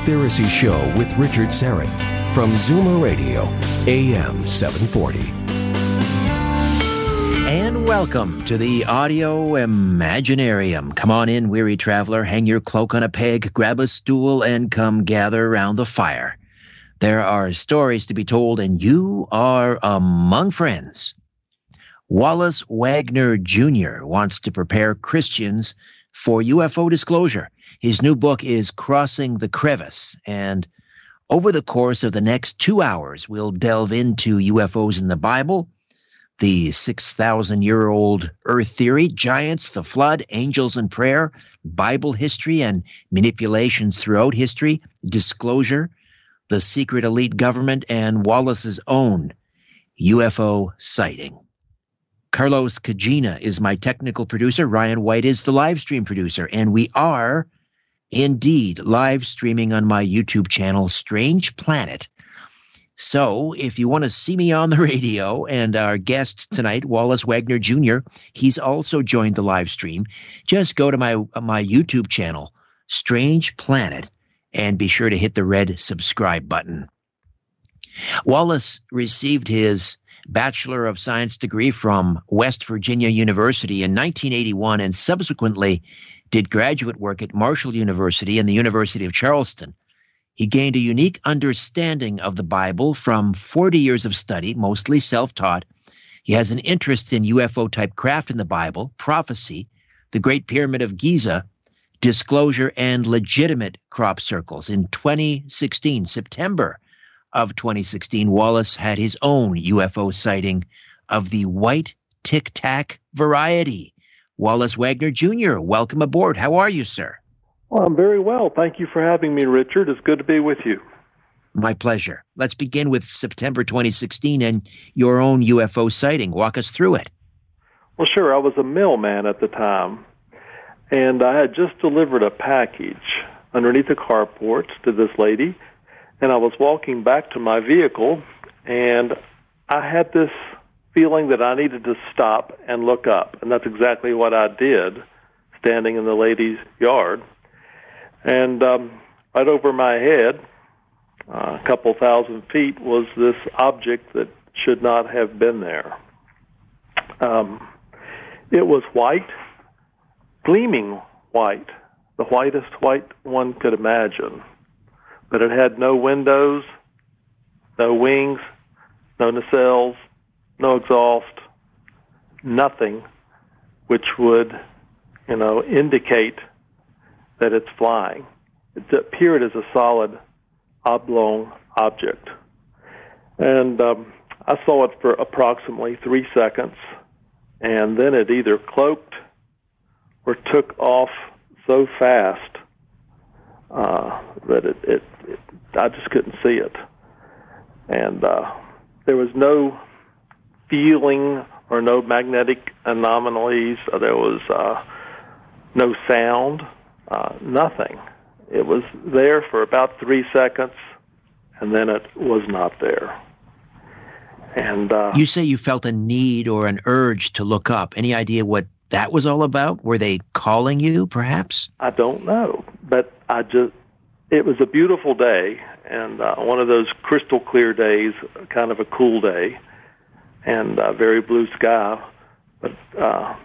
Conspiracy Show with Richard Syrett from Zoomer Radio, AM 740. And welcome to the Audio Imaginarium. Come on in, weary traveler, hang your cloak on a peg, grab a stool, and come gather around the fire. There are stories to be told, and you are among friends. Wallace Wagner Jr. wants to prepare Christians for UFO disclosure. His new book is Crossing the Crevice, and over the course of the next two hours, we'll delve into UFOs in the Bible, the 6,000 year old Earth theory, giants, the flood, angels and prayer, Bible history and manipulations throughout history, disclosure, the secret elite government, and Wallace's own UFO sighting. Carlos Kajina is my technical producer. Ryan White is the live stream producer. And we are indeed live streaming on my YouTube channel, Strange Planet. So if you want to see me on the radio and our guest tonight, Wallace Wagner Jr., he's also joined the live stream. Just go to my, my YouTube channel, Strange Planet, and be sure to hit the red subscribe button. Wallace received his Bachelor of Science degree from West Virginia University in 1981 and subsequently did graduate work at Marshall University and the University of Charleston. He gained a unique understanding of the Bible from 40 years of study, mostly self taught. He has an interest in UFO type craft in the Bible, prophecy, the Great Pyramid of Giza, disclosure, and legitimate crop circles. In 2016, September, of 2016, Wallace had his own UFO sighting of the white tic tac variety. Wallace Wagner Jr., welcome aboard. How are you, sir? Well, I'm very well. Thank you for having me, Richard. It's good to be with you. My pleasure. Let's begin with September 2016 and your own UFO sighting. Walk us through it. Well, sure. I was a mailman at the time, and I had just delivered a package underneath the carport to this lady and I was walking back to my vehicle, and I had this feeling that I needed to stop and look up, and that's exactly what I did, standing in the lady's yard. And um, right over my head, uh, a couple thousand feet, was this object that should not have been there. Um, it was white, gleaming white, the whitest white one could imagine but it had no windows, no wings, no nacelles, no exhaust, nothing which would, you know, indicate that it's flying. It appeared as a solid oblong object. And um, I saw it for approximately three seconds, and then it either cloaked or took off so fast uh, that it, it, it, I just couldn't see it, and uh, there was no feeling or no magnetic anomalies. There was uh, no sound, uh, nothing. It was there for about three seconds, and then it was not there. And uh, you say you felt a need or an urge to look up. Any idea what that was all about? Were they calling you, perhaps? I don't know, but I just it was a beautiful day, and uh, one of those crystal clear days, kind of a cool day, and uh, very blue sky. But uh,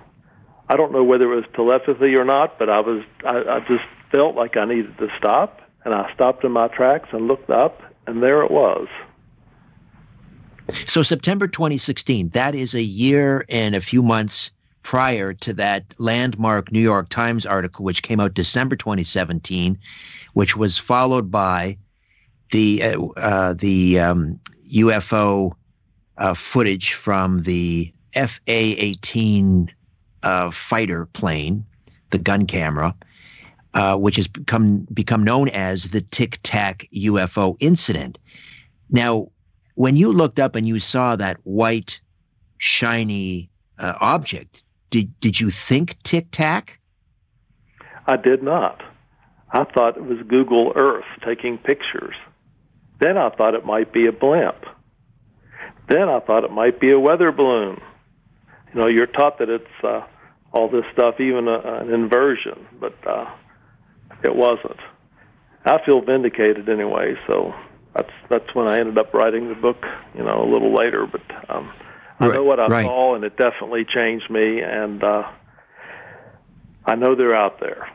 I don't know whether it was telepathy or not, but I was I, I just felt like I needed to stop, and I stopped in my tracks and looked up, and there it was. So September 2016, that is a year and a few months prior to that landmark New York Times article, which came out December 2017, which was followed by the uh, uh, the um, UFO uh, footage from the FA-18 uh, fighter plane, the gun camera, uh, which has become become known as the Tic Tac UFO incident. Now, when you looked up and you saw that white, shiny uh, object, did did you think Tic Tac? I did not. I thought it was Google Earth taking pictures. Then I thought it might be a blimp. Then I thought it might be a weather balloon. You know, you're taught that it's uh, all this stuff, even a, an inversion, but uh, it wasn't. I feel vindicated anyway, so that's that's when I ended up writing the book. You know, a little later, but um, I know what I right. saw, and it definitely changed me. And uh, I know they're out there.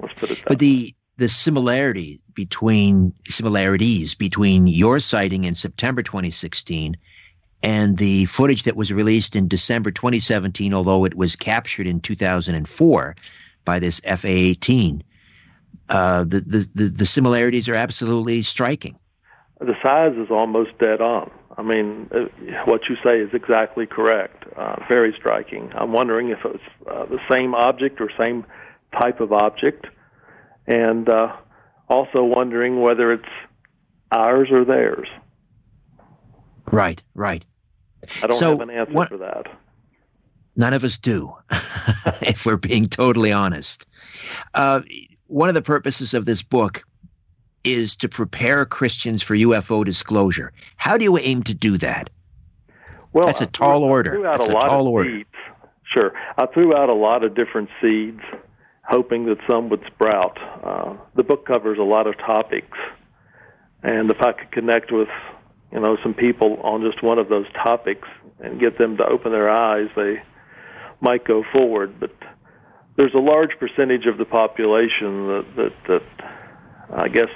Let's put it that. But the the similarity between similarities between your sighting in September 2016 and the footage that was released in December 2017, although it was captured in 2004 by this FA-18, uh, the, the the the similarities are absolutely striking. The size is almost dead on. I mean, uh, what you say is exactly correct. Uh, very striking. I'm wondering if it's uh, the same object or same type of object, and uh, also wondering whether it's ours or theirs. Right, right. I don't So, have an answer what- for that. None of us do, if we're being totally honest. Uh, one of the purposes of this book is to prepare Christians for UFO disclosure. How do you aim to do that? Well, That's a tall I order. That's a a tall of order. seeds. Sure, I threw out a lot of different seeds, hoping that some would sprout. Uh, the book covers a lot of topics, and if I could connect with, you know, some people on just one of those topics and get them to open their eyes, they might go forward. But there's a large percentage of the population that that, that I guess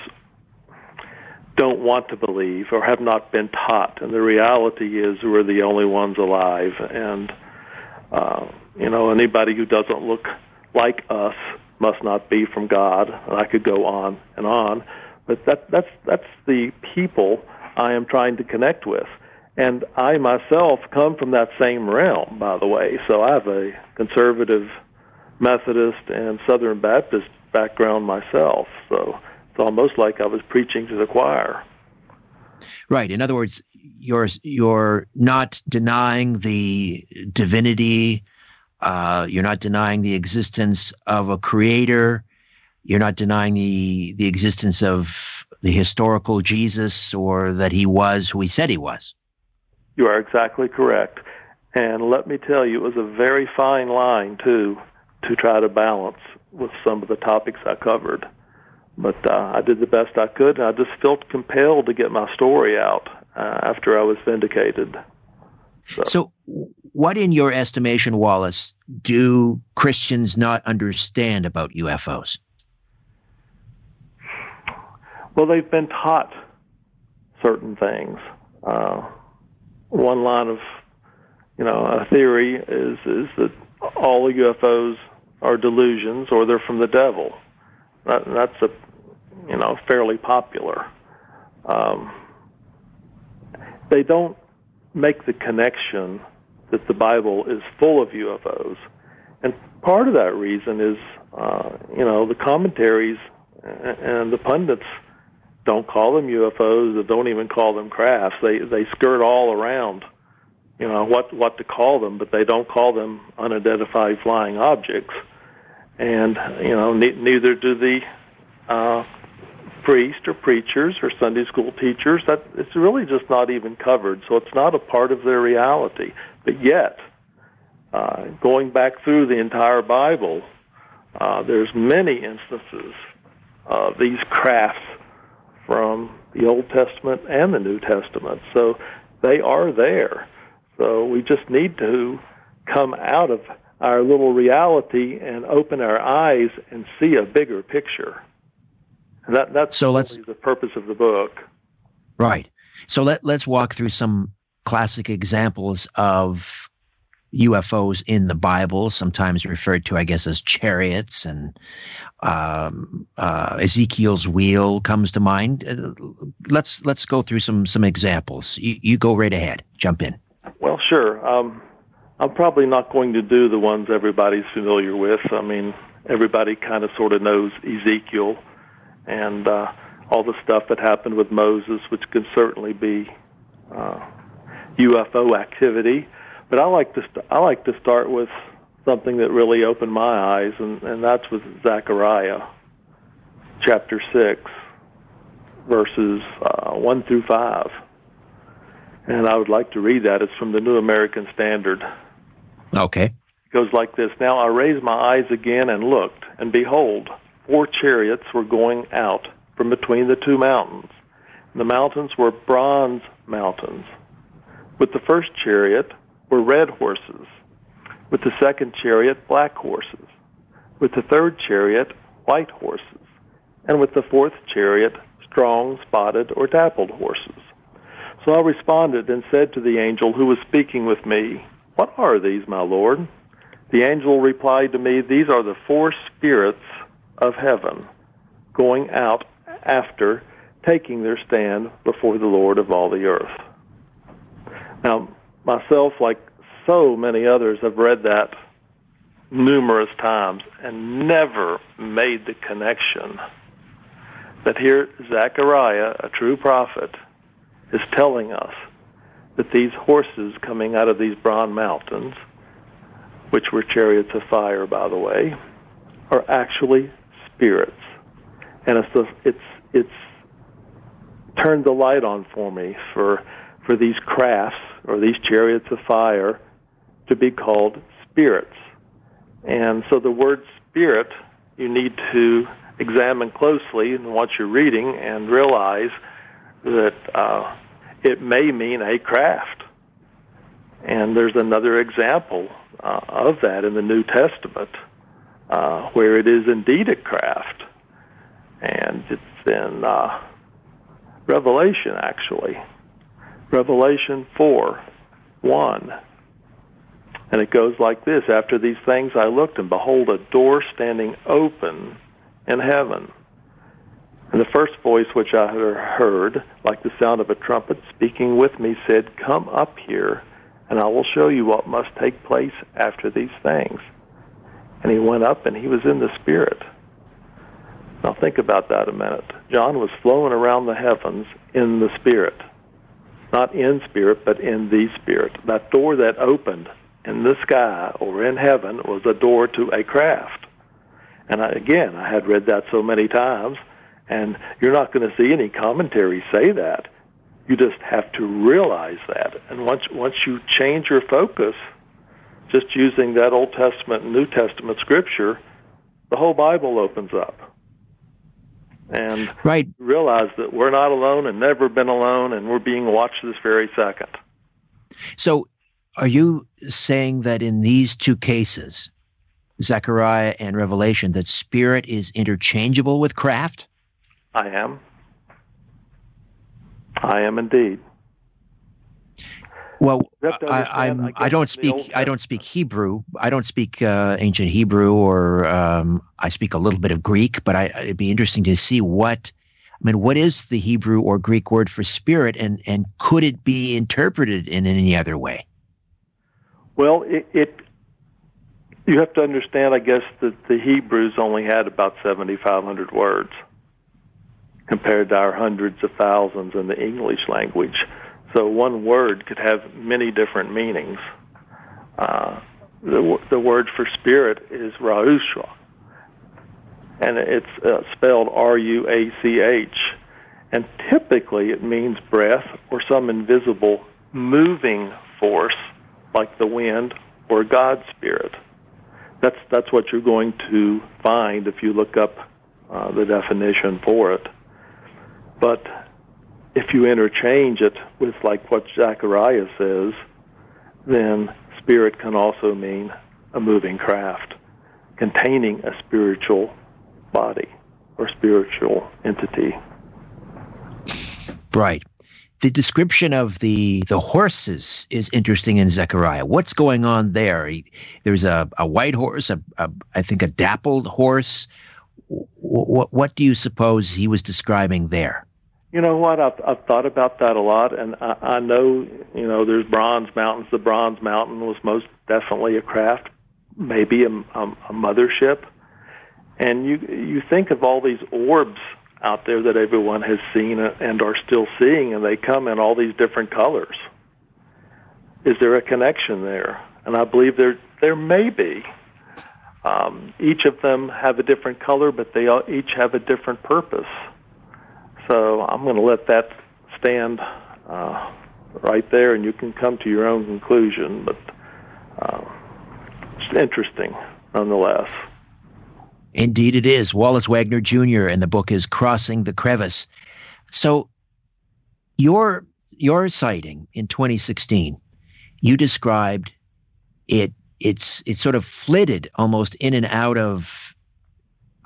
don't want to believe or have not been taught. And the reality is we're the only ones alive. And, uh, you know, anybody who doesn't look like us must not be from God. And I could go on and on. But that, that's, that's the people I am trying to connect with. And I myself come from that same realm, by the way. So I have a conservative Methodist and Southern Baptist background myself. So it's almost like I was preaching to the choir. Right. In other words, you're you're not denying the divinity. Uh, you're not denying the existence of a creator. You're not denying the the existence of the historical Jesus or that he was who he said he was. You are exactly correct. And let me tell you, it was a very fine line, too, to try to balance with some of the topics I covered. But uh, I did the best I could, and I just felt compelled to get my story out uh, after I was vindicated. So, what, in your estimation, Wallace, do Christians not understand about UFOs? Well, they've been taught certain things. Uh, one line of, you know, a theory is is that all UFOs are delusions or they're from the devil. That, that's a, you know, fairly popular. Um, they don't make the connection that the Bible is full of UFOs, and part of that reason is, uh, you know, the commentaries and the pundits don't call them UFOs. They don't even call them crafts. They they skirt all around, you know, what what to call them, but they don't call them unidentified flying objects. And you know, ne- neither do the uh, priests or preachers or Sunday school teachers. That it's really just not even covered. So it's not a part of their reality. But yet, uh, going back through the entire Bible, uh, there's many instances of these crafts from the Old Testament and the New Testament. So they are there. So we just need to come out of our little reality and open our eyes and see a bigger picture. That that's so let's, the purpose of the book. Right. So let let's walk through some classic examples of UFOs in the Bible, sometimes referred to, I guess, as chariots, and um, uh, Ezekiel's wheel comes to mind. Uh, let's let's go through some some examples. You, you go right ahead. Jump in. Well, sure. Um, I'm probably not going to do the ones everybody's familiar with. I mean, everybody kind of sort of knows Ezekiel and uh, all the stuff that happened with Moses, which could certainly be uh, UFO activity. But I like to st- I like to start with something that really opened my eyes, and, and that's with Zechariah, chapter six, verses uh, one through five. And I would like to read that. It's from the New American Standard. Okay. It goes like this Now I raised my eyes again and looked, and behold, four chariots were going out from between the two mountains. The mountains were bronze mountains. With the first chariot were red horses. With the second chariot, black horses. With the third chariot, white horses. And with the fourth chariot, strong, spotted, or dappled horses. So I responded and said to the angel who was speaking with me, What are these, my Lord? The angel replied to me, These are the four spirits of heaven going out after taking their stand before the Lord of all the earth. Now, myself, like so many others, have read that numerous times and never made the connection that here Zechariah, a true prophet, is telling us that these horses coming out of these brown mountains, which were chariots of fire, by the way, are actually spirits. And it's the, it's it's turned the light on for me for for these crafts or these chariots of fire to be called spirits. And so the word spirit you need to examine closely in what you're reading and realize that uh, it may mean a craft. And there's another example uh, of that in the New Testament uh, where it is indeed a craft. And it's in uh, Revelation, actually. Revelation 4 1. And it goes like this After these things I looked, and behold, a door standing open in heaven. And the first voice which I heard, like the sound of a trumpet speaking with me, said, Come up here, and I will show you what must take place after these things. And he went up, and he was in the Spirit. Now think about that a minute. John was flowing around the heavens in the Spirit. Not in spirit, but in the Spirit. That door that opened in the sky or in heaven was a door to a craft. And I, again, I had read that so many times, and you're not going to see any commentary say that. You just have to realize that. And once once you change your focus, just using that Old Testament and New Testament scripture, the whole Bible opens up and right. realize that we're not alone and never been alone, and we're being watched this very second. So, are you saying that in these two cases, Zechariah and Revelation, that spirit is interchangeable with craft? I am. I am indeed. Well, I, I'm, I don't speak. I don't speak Hebrew. I don't speak uh, ancient Hebrew, or um, I speak a little bit of Greek. But I, it'd be interesting to see what. I mean, what is the Hebrew or Greek word for spirit, and and could it be interpreted in any other way? Well, it, it you have to understand, I guess, that the Hebrews only had about seventy five hundred words compared to our hundreds of thousands in the English language. So one word could have many different meanings. Uh, the, the word for spirit is Ruach, and it's uh, spelled R U A C H. And typically it means breath or some invisible moving force like the wind or God's spirit. That's, that's what you're going to find if you look up uh, the definition for it. But if you interchange it with like what Zechariah says, then spirit can also mean a moving craft containing a spiritual body or spiritual entity. Right. The description of the the horses is interesting in Zechariah. What's going on there? There's a, a white horse, a, a I think a dappled horse. What what do you suppose he was describing there? You know what? I've, I've thought about that a lot, and I, I know you know there's bronze mountains. The bronze mountain was most definitely a craft, maybe a, a, a mothership. And you you think of all these orbs out there that everyone has seen and are still seeing, and they come in all these different colors. Is there a connection there? And I believe there there may be. Um, each of them have a different color, but they all, each have a different purpose. So I'm going to let that stand uh, right there, and you can come to your own conclusion. But uh, it's interesting nonetheless. Indeed, it is. Wallace Wagner Jr. and the book is Crossing the Crevice. So, your your sighting in 2016, you described it. It's it sort of flitted almost in and out of.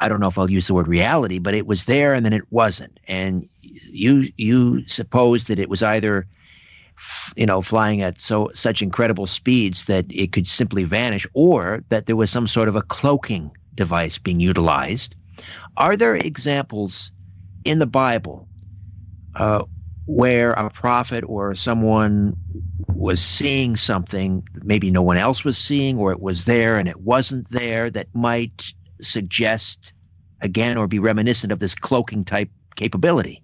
I don't know if I'll use the word reality, but it was there and then it wasn't. And you you supposed that it was either you know flying at so such incredible speeds that it could simply vanish or that there was some sort of a cloaking device being utilized. Are there examples in the Bible uh, where a prophet or someone was seeing something maybe no one else was seeing, or it was there and it wasn't there, that might suggest again or be reminiscent of this cloaking type capability?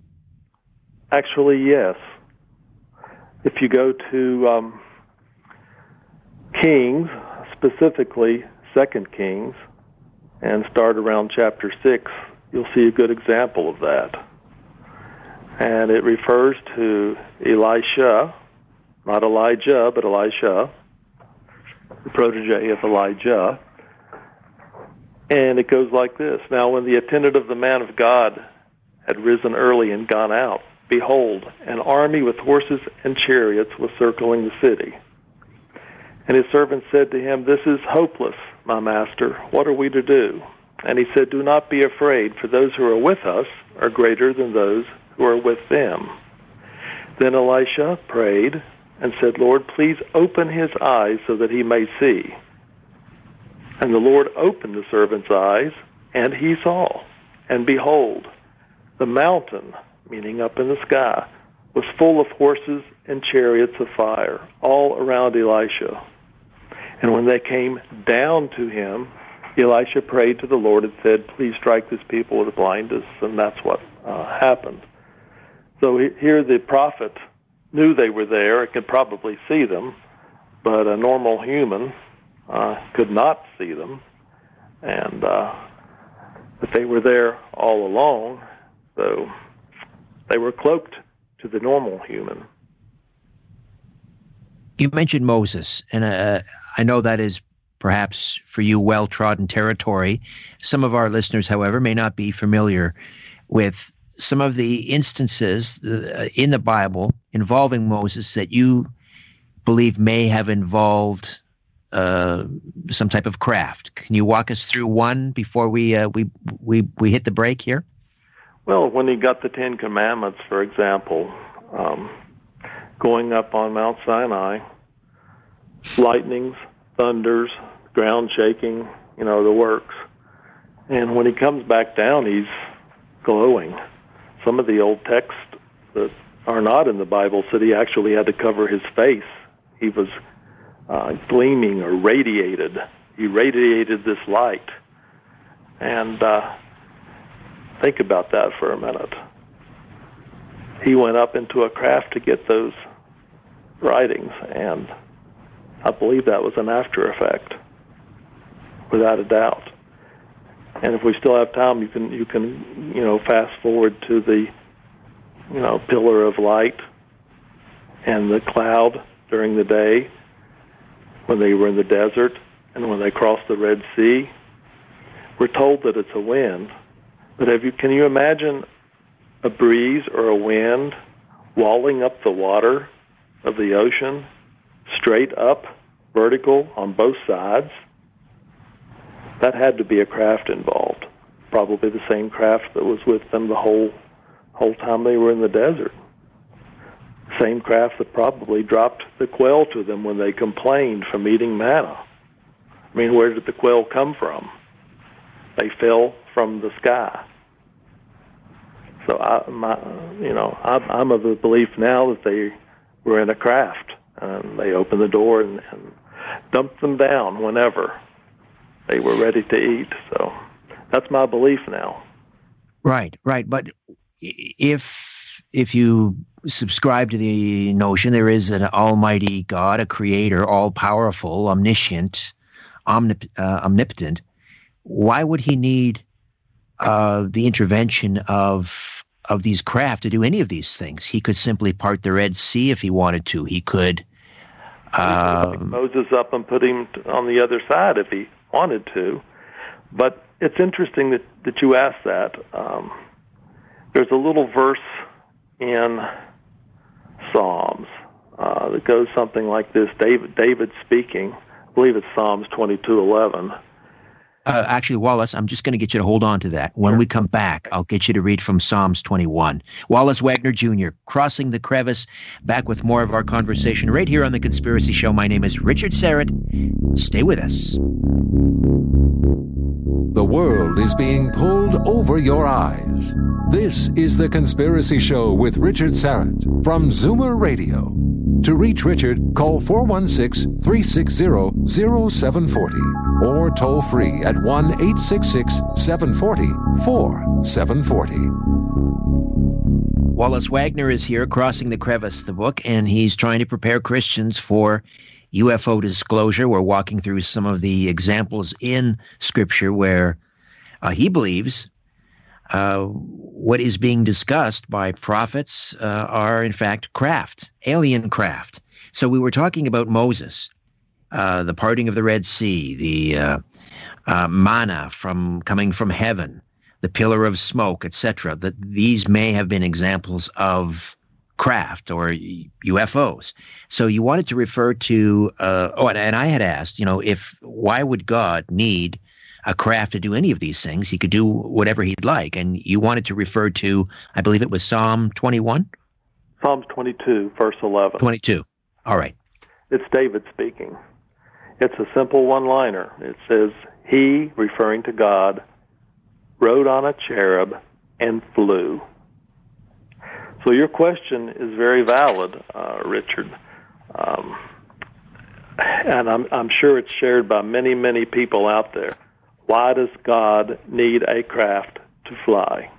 Actually, yes. If you go to um, Kings, specifically Second Kings, and start around chapter 6, you'll see a good example of that. And it refers to Elisha, not Elijah, but Elisha, the protege of Elijah. And it goes like this Now, when the attendant of the man of God had risen early and gone out, behold, an army with horses and chariots was circling the city. And his servant said to him, This is hopeless my master, what are we to do? And he said, Do not be afraid, for those who are with us are greater than those who are with them. Then Elisha prayed and said, Lord, please open his eyes so that he may see. And the Lord opened the servant's eyes, and he saw. And behold, the mountain, meaning up in the sky, was full of horses and chariots of fire, all around Elisha. And when they came down to him, Elisha prayed to the Lord and said, Please strike this people with blindness. And that's what uh, happened. So here the prophet knew they were there and could probably see them, but a normal human uh, could not see them. And uh, but they were there all along, so they were cloaked to the normal human. You mentioned Moses, and uh, I know that is perhaps for you well trodden territory. Some of our listeners, however, may not be familiar with some of the instances uh, in the Bible involving Moses that you believe may have involved uh, some type of craft. Can you walk us through one before we uh, we we we hit the break here? Well, when he got the Ten Commandments, for example, um, going up on Mount Sinai, lightnings, thunders, ground shaking, you know, the works. And when he comes back down, he's glowing. Some of the old texts that are not in the Bible said he actually had to cover his face. He was uh, gleaming or radiated. He radiated this light. And uh, think about that for a minute. He went up into a craft to get those writings, and I believe that was an after effect, without a doubt. And if we still have time, you can you can you know fast forward to the you know pillar of light and the cloud during the day when they were in the desert and when they crossed the Red Sea. We're told that it's a wind, but have you can you imagine a breeze or a wind walling up the water of the ocean, straight up, vertical on both sides. That had to be a craft involved. Probably the same craft that was with them the whole whole time they were in the desert. Same craft that probably dropped the quail to them when they complained from eating manna. I mean, where did the quail come from? They fell from the sky. So I, my, you know, I'm, I'm of the belief now that they were in a craft, and they opened the door and, and dumped them down whenever they were ready to eat. So that's my belief now. Right, right. But if if you subscribe to the notion there is an almighty God, a creator, all powerful, omniscient, omnip- uh, omnipotent, why would he need uh, the intervention of of these craft to do any of these things? He could simply part the Red Sea if he wanted to. He could. Moses up and put him on the other side if he wanted to. But it's interesting that, that you asked that. Um, there's a little verse in Psalms uh, that goes something like this: David, David speaking. I believe it's Psalms 22:11. Uh, actually, Wallace, I'm just going to get you to hold on to that. When we come back, I'll get you to read from Psalms 21. Wallace Wagner Jr., Crossing the Crevice, back with more of our conversation right here on The Conspiracy Show. My name is Richard Syrett. Stay with us. The world is being pulled over your eyes. This is The Conspiracy Show with Richard Syrett from Zoomer Radio. To reach Richard, call 416 360 0740 or toll free at 1 866 740 4740. Wallace Wagner is here, Crossing the Crevice, the book, and he's trying to prepare Christians for UFO disclosure. We're walking through some of the examples in Scripture where uh, he believes uh, what is being discussed by prophets uh, are, in fact, craft, alien craft. So we were talking about Moses, uh, the parting of the Red Sea, the uh, uh, manna from coming from heaven, the pillar of smoke, etc. That these may have been examples of craft or UFOs. So you wanted to refer to, uh, oh, and, and I had asked, you know, if why would God need a craft to do any of these things. He could do whatever he'd like. And you wanted to refer to, I believe it was Psalm 21? Psalms 22, verse 11. 22. All right. It's David speaking. It's a simple one liner. It says, He, referring to God, rode on a cherub and flew. So your question is very valid, uh, Richard. Um, and I'm, I'm sure it's shared by many, many people out there. Why does God need a craft to fly?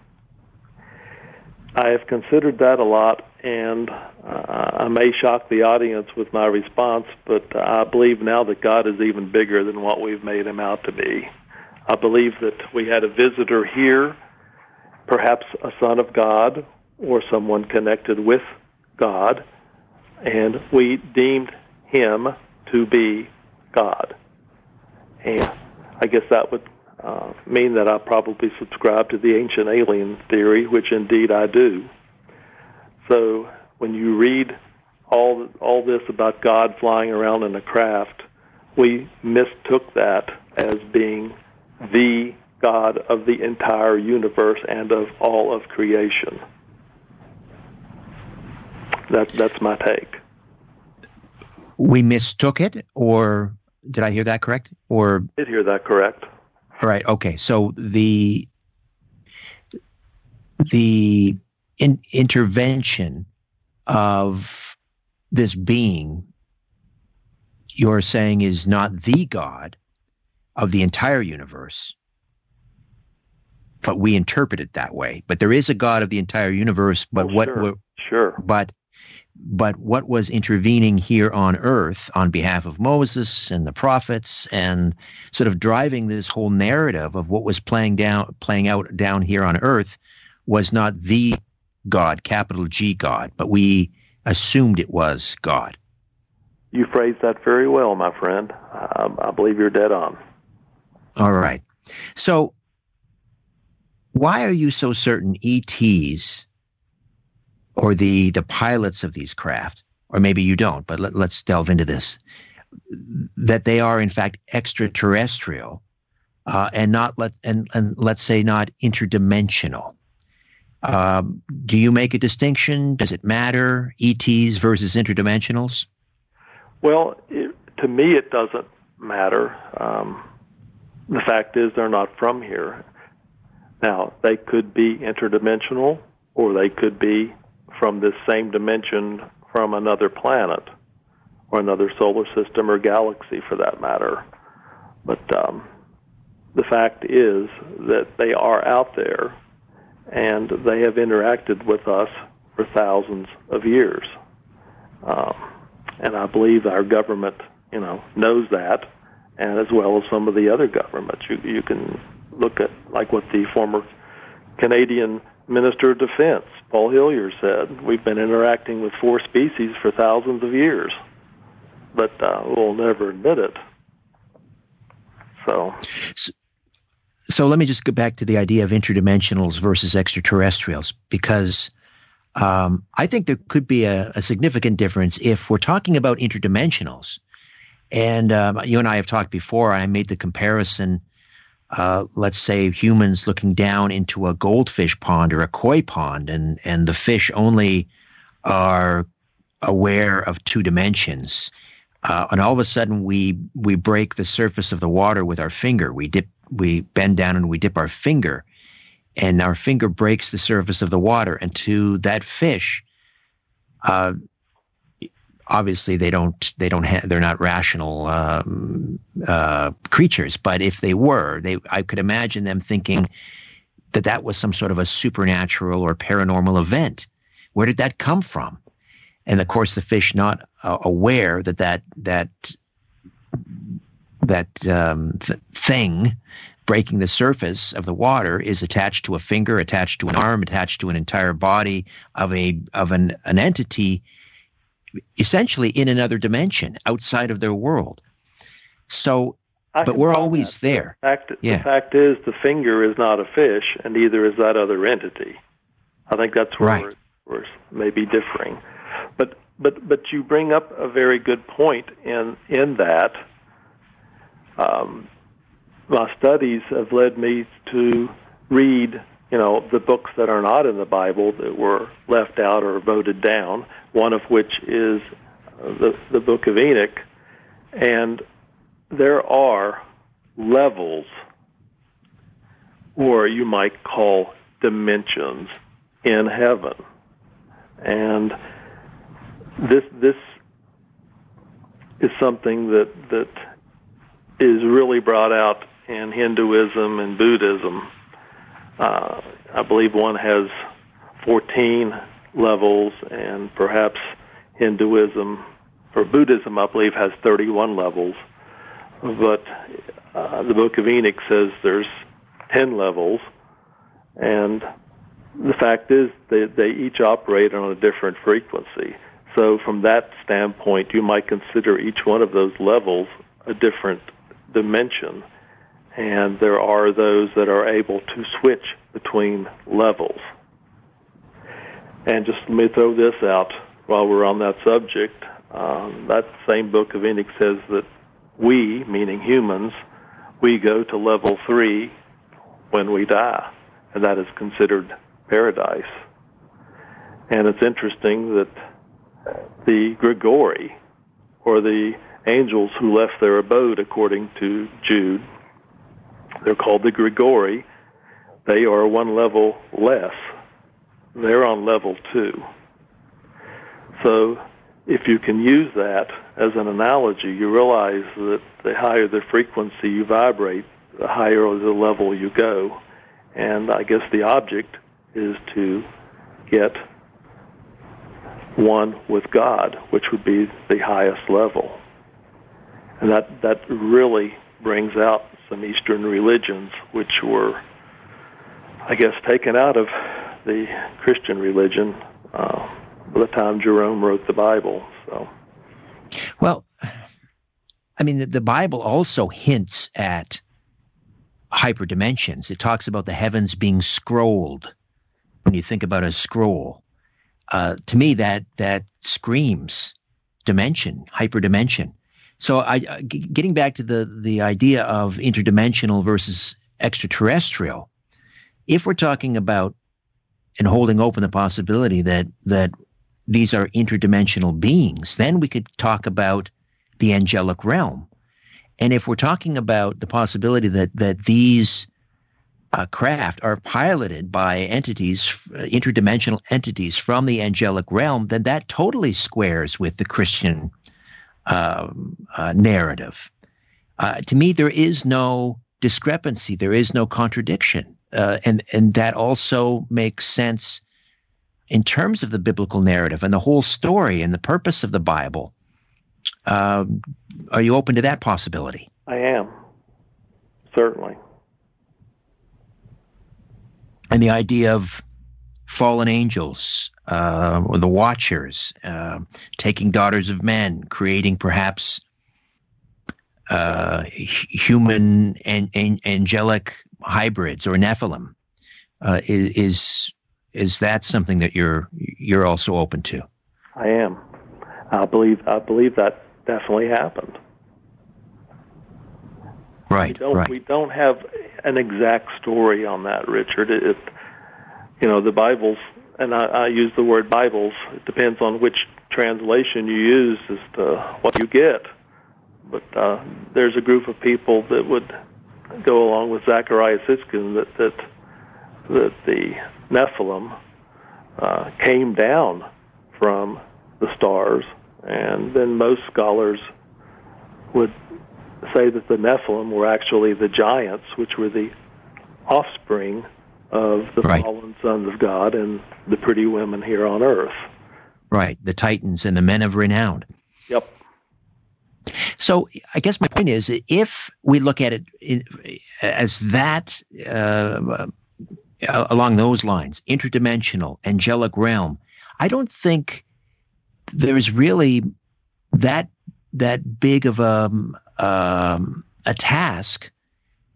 I have considered that a lot, and uh, I may shock the audience with my response, but I believe now that God is even bigger than what we've made him out to be. I believe that we had a visitor here, perhaps a son of God or someone connected with God, and we deemed him to be God. And I guess that would uh, mean that I probably subscribe to the ancient alien theory, which indeed I do. So when you read all all this about God flying around in a craft, we mistook that as being the God of the entire universe and of all of creation. That that's my take. We mistook it, or did I hear that correct? Or did hear that correct? All right. Okay. So the the in, intervention of this being you're saying is not the God of the entire universe, but we interpret it that way. But there is a God of the entire universe. But oh, what? Sure. sure. But but what was intervening here on earth on behalf of Moses and the prophets and sort of driving this whole narrative of what was playing down playing out down here on earth was not the God, capital G God, but we assumed it was God. You phrased that very well, my friend. I, I believe you're dead on. All right. So, why are you so certain ETs or the the pilots of these craft, or maybe you don't, but let, let's delve into this, that they are in fact extraterrestrial, uh, and not let and, and let's say not interdimensional. Um, do you make a distinction? Does it matter? ETs versus interdimensionals? Well, it, to me, it doesn't matter. Um, the fact is, they're not from here. Now, they could be interdimensional, or they could be from this same dimension from another planet, or another solar system, or galaxy for that matter. But um, the fact is that they are out there and they have interacted with us for thousands of years. Um, and I believe our government, you know, knows that, and as well as some of the other governments. You, you can look at like what the former Canadian Minister of Defense, Paul Hellyer, said. We've been interacting with four species for thousands of years, but uh, we'll never admit it. So. so so let me just go back to the idea of interdimensionals versus extraterrestrials, because um, I think there could be a, a, significant difference if we're talking about interdimensionals. And um, you and I have talked before. I made the comparison. Uh, let's say humans looking down into a goldfish pond or a koi pond, and and the fish only are aware of two dimensions. Uh, and all of a sudden, we we break the surface of the water with our finger. We dip we bend down and we dip our finger, and our finger breaks the surface of the water. And to that fish, uh, obviously they don't they don't have they're not rational um, uh, creatures. But if they were, they I could imagine them thinking that that was some sort of a supernatural or paranormal event. Where did that come from? And of course, the fish not uh, aware that that that that um, th- thing breaking the surface of the water is attached to a finger, attached to an arm, attached to an entire body of a of an, an entity essentially in another dimension outside of their world. So but we're always that. there. The fact, yeah. the fact is the finger is not a fish and neither is that other entity. I think that's where right. we're, we're maybe differing. But but but you bring up a very good point in in that um, my studies have led me to read, you know, the books that are not in the Bible that were left out or voted down. One of which is uh, the the Book of Enoch, and there are levels, or you might call dimensions, in heaven, and this this is something that that is really brought out in Hinduism and Buddhism. Uh, I believe one has 14 levels, and perhaps Hinduism or Buddhism, I believe, has 31 levels. But uh, the Book of Enoch says there's 10 levels, and the fact is they, they each operate on a different frequency. So, from that standpoint, you might consider each one of those levels a different dimension, and there are those that are able to switch between levels. And just let me throw this out while we're on that subject. Um, that same book of Enoch says that we, meaning humans, we go to level three when we die, and that is considered paradise. And it's interesting that the Grigori, or the angels who left their abode, according to Jude. They're called the Grigori. They are one level less. They're on level two. So, if you can use that as an analogy, you realize that the higher the frequency you vibrate, the higher the level you go. And I guess the object is to get one with God, which would be the highest level and that that really brings out some Eastern religions, which were, I guess, taken out of the Christian religion uh, by the time Jerome wrote the Bible. So, well, I mean, the, the Bible also hints at hyperdimensions. It talks about the heavens being scrolled. When you think about a scroll, uh, to me that that screams dimension, hyperdimension. So I, uh, g- getting back to the the idea of interdimensional versus extraterrestrial, if we're talking about and holding open the possibility that that these are interdimensional beings, then we could talk about the angelic realm. And if we're talking about the possibility that that these uh, craft are piloted by entities, interdimensional entities from the angelic realm, then that totally squares with the Christian uh, uh, narrative. Uh, to me, there is no discrepancy, there is no contradiction, uh, and and that also makes sense in terms of the biblical narrative and the whole story and the purpose of the Bible. Um, are you open to that possibility? I am certainly and the idea of fallen angels uh, or the watchers uh, taking daughters of men creating perhaps uh, human and, and, angelic hybrids or nephilim uh, is, is is that something that you're you're also open to i am i believe i believe that definitely happened right we don't, right. we don't have an exact story on that, Richard. It, it you know, the Bibles, and I, I use the word Bibles. It depends on which translation you use as to what you get. But uh, there's a group of people that would go along with Zecharia Sitchin that that that the Nephilim uh, came down from the stars, and then most scholars would say that the Nephilim were actually the giants, which were the offspring of the right. fallen sons of God and the pretty women here on earth. Right, the Titans and the men of renown. Yep. So I guess my point is, if we look at it as that, uh, along those lines, interdimensional, angelic realm, I don't think there's really that that big of a um, a task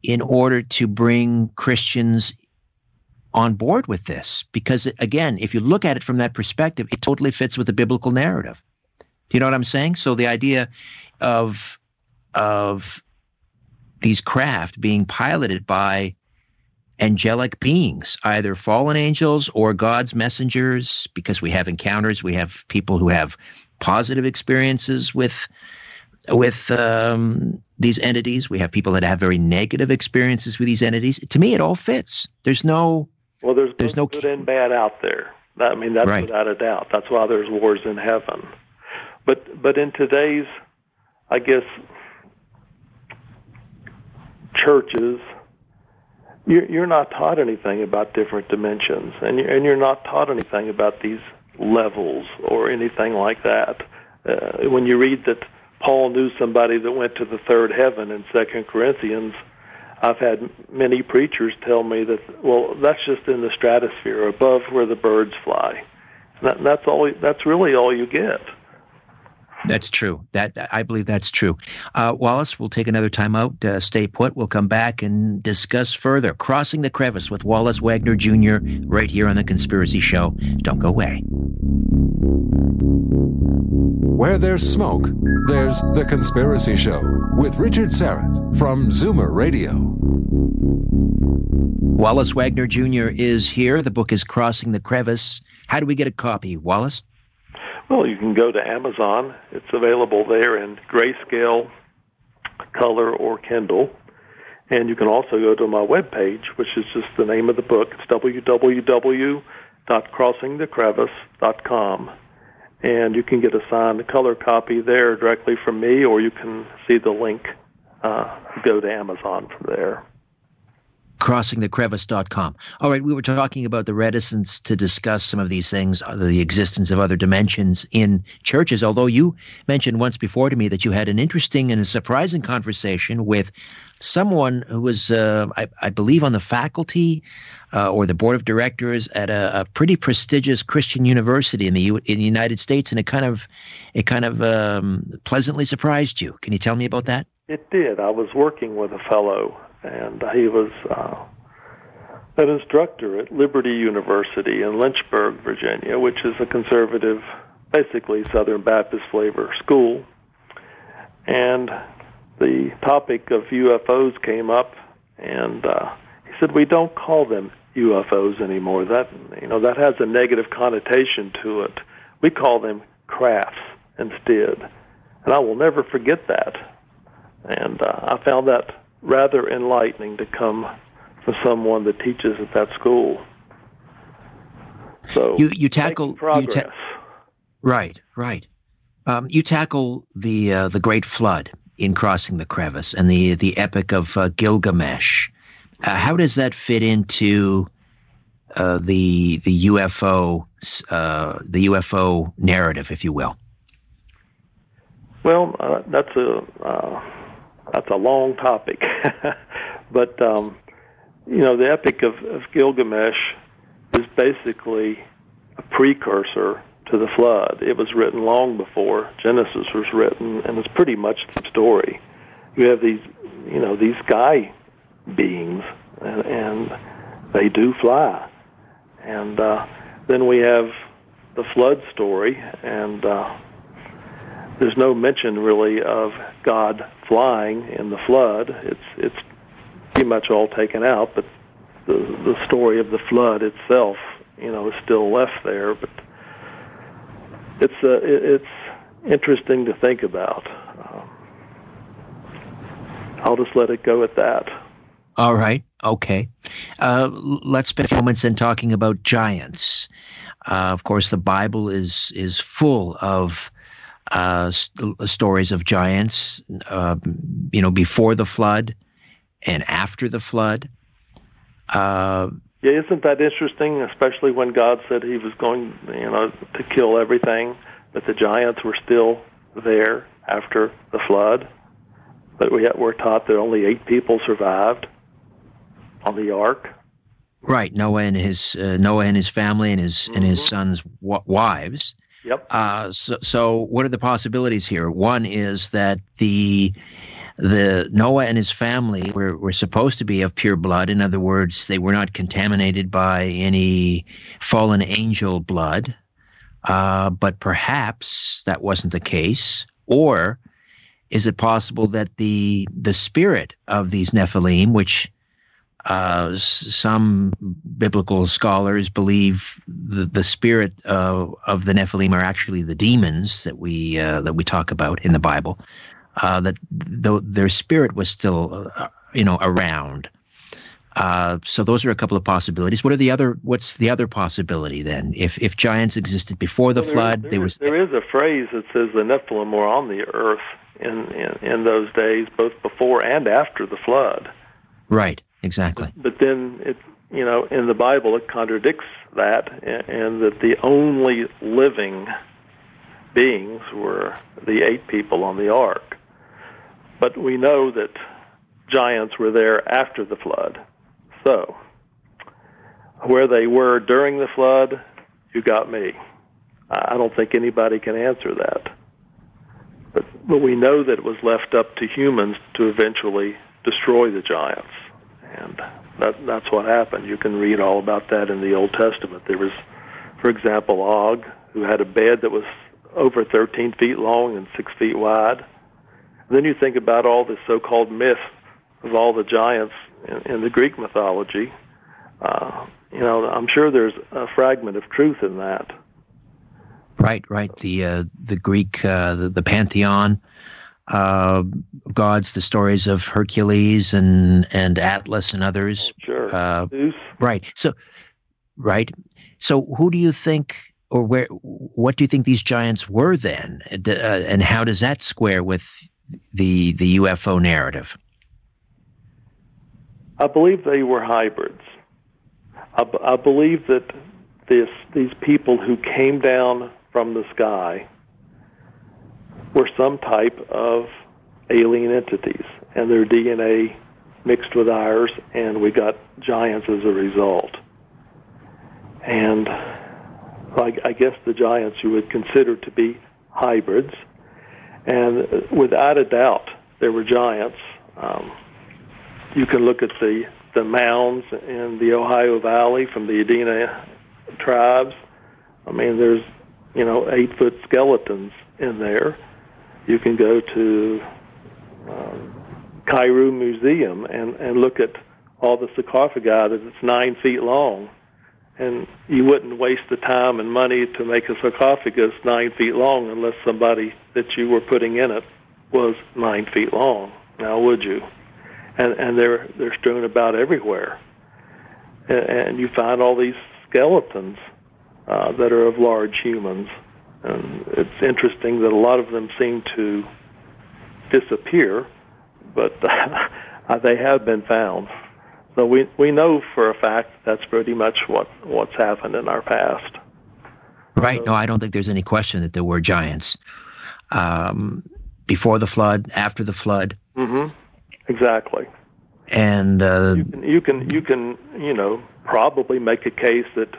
in order to bring Christians on board with this. Because again, if you look at it from that perspective, it totally fits with the biblical narrative. Do you know what I'm saying? So the idea of of these craft being piloted by angelic beings, either fallen angels or God's messengers, because we have encounters, we have people who have positive experiences with with um, these entities. We have people that have very negative experiences with these entities. To me, it all fits. There's no well, there's, there's no good and bad out there. I mean, that's right. without a doubt. That's why there's wars in heaven. But but in today's, I guess, churches, you're, you're not taught anything about different dimensions, and you're, and you're not taught anything about these levels or anything like that. Uh, when you read that Paul knew somebody that went to the third heaven in Second Corinthians. I've had many preachers tell me that well, that's just in the stratosphere above where the birds fly. That, that's all. That's really all you get. That's true. That I believe that's true. Uh, Wallace, we'll take another time out. Uh, stay put. We'll come back and discuss further. Crossing the crevice with Wallace Wagner Jr. right here on the Conspiracy Show. Don't go away. Where there's smoke, there's The Conspiracy Show with Richard Syrett from Zoomer Radio. Wallace Wagner Jr. is here. The book is Crossing the Crevice. How do we get a copy, Wallace? Well, you can go to Amazon. It's available there in grayscale, color, or Kindle. And you can also go to my webpage, which is just the name of the book. It's www.crossingthecrevice.com and you can get a signed color copy there directly from me, or you can see the link. Uh, go to Amazon from there. CrossingTheCrevice.com. All right, we were talking about the reticence to discuss some of these things, uh, the existence of other dimensions in churches. Although you mentioned once before to me that you had an interesting and a surprising conversation with someone who was, uh, I, I, believe, on the faculty uh, or the board of directors at a, a, pretty prestigious Christian university in the U- in the United States, and it kind of it kind of um, pleasantly surprised you. Can you tell me about that? It did. I was working with a fellow, and he was uh, an instructor at Liberty University in Lynchburg, Virginia, which is a conservative, basically Southern Baptist flavor school. And the topic of UFOs came up, and uh, he said, "We don't call them UFOs anymore. That you know that has a negative connotation to it. We call them crafts instead." And I will never forget that. And uh, I found that rather enlightening to come from someone that teaches at that school. So you you tackle progress. You ta- right, right. Um, you tackle the uh, the Great Flood in Crossing the Crevice and the the Epic of uh, Gilgamesh. Uh, how does that fit into uh, the the UFO uh, the UFO narrative, if you will? Well, uh, that's a that's a long topic, but um, you know the Epic of, of Gilgamesh is basically a precursor to the flood. It was written long before Genesis was written, and it's pretty much the story. You have these, you know, these sky beings, and, and they do fly. And uh, then we have the flood story, and uh, there's no mention really of God flying in the flood. It's it's pretty much all taken out, but the the story of the flood itself, you know, is still left there. But it's uh, it's interesting to think about. Um, I'll just let it go at that. All right. Okay. Uh, let's spend a moments in talking about giants. Uh, of course, the Bible is is full of uh, st- stories of giants. Uh, you know, before the flood and after the flood. Uh, yeah, isn't that interesting? Especially when God said He was going, you know, to kill everything, but the giants were still there after the flood. But we were taught that only eight people survived on the ark. Right, Noah and his uh, Noah and his family and his mm-hmm. and his mm-hmm. sons' w- wives. Yep. Uh, so, so, what are the possibilities here? One is that the the Noah and his family were, were supposed to be of pure blood. In other words, they were not contaminated by any fallen angel blood. Uh, but perhaps that wasn't the case. Or is it possible that the the spirit of these Nephilim, which uh, some biblical scholars believe the, the spirit of, of the Nephilim are actually the demons that we uh, that we talk about in the Bible, uh, that though their spirit was still, uh, you know, around. Uh, so those are a couple of possibilities. What are the other? What's the other possibility then? If if giants existed before the well, flood, there, they were. There is a phrase that says the Nephilim were on the earth in, in in those days, both before and after the flood. Right. Exactly. But, but then it, you know, in the Bible it contradicts that, and, and that the only living beings were the eight people on the ark. But we know that giants were there after the flood. So, where they were during the flood, you got me. I don't think anybody can answer that. But, but we know that it was left up to humans to eventually destroy the giants. And that, that's what happened. You can read all about that in the Old Testament. There was, for example, Og, who had a bed that was over 13 feet long and 6 feet wide then you think about all the so-called myth of all the giants in, in the Greek mythology. Uh, you know, I'm sure there's a fragment of truth in that. Right, right. The uh, the Greek uh, the, the pantheon uh, gods, the stories of Hercules and and Atlas and others. Sure. Uh, Right. So, right. So, who do you think, or where? What do you think these giants were then, uh, and how does that square with the the UFO narrative? I believe they were hybrids. I, I believe that this these people who came down from the sky were some type of alien entities, and their DNA mixed with ours, and we got giants as a result. And I, I guess the giants you would consider to be hybrids and without a doubt, there were giants. Um, you can look at the the mounds in the Ohio Valley from the Adena tribes. I mean, there's you know eight foot skeletons in there. You can go to um, Cairo Museum and and look at all the sarcophagi that's nine feet long, and you wouldn't waste the time and money to make a sarcophagus nine feet long unless somebody that you were putting in it was nine feet long. Now, would you? And and they're they're strewn about everywhere, and, and you find all these skeletons uh, that are of large humans, and it's interesting that a lot of them seem to disappear, but uh, they have been found. So we we know for a fact that's pretty much what what's happened in our past. Right. No, I don't think there's any question that there were giants um, before the flood, after the flood. Mm-hmm. Exactly. And uh, you, can, you can you can you know probably make a case that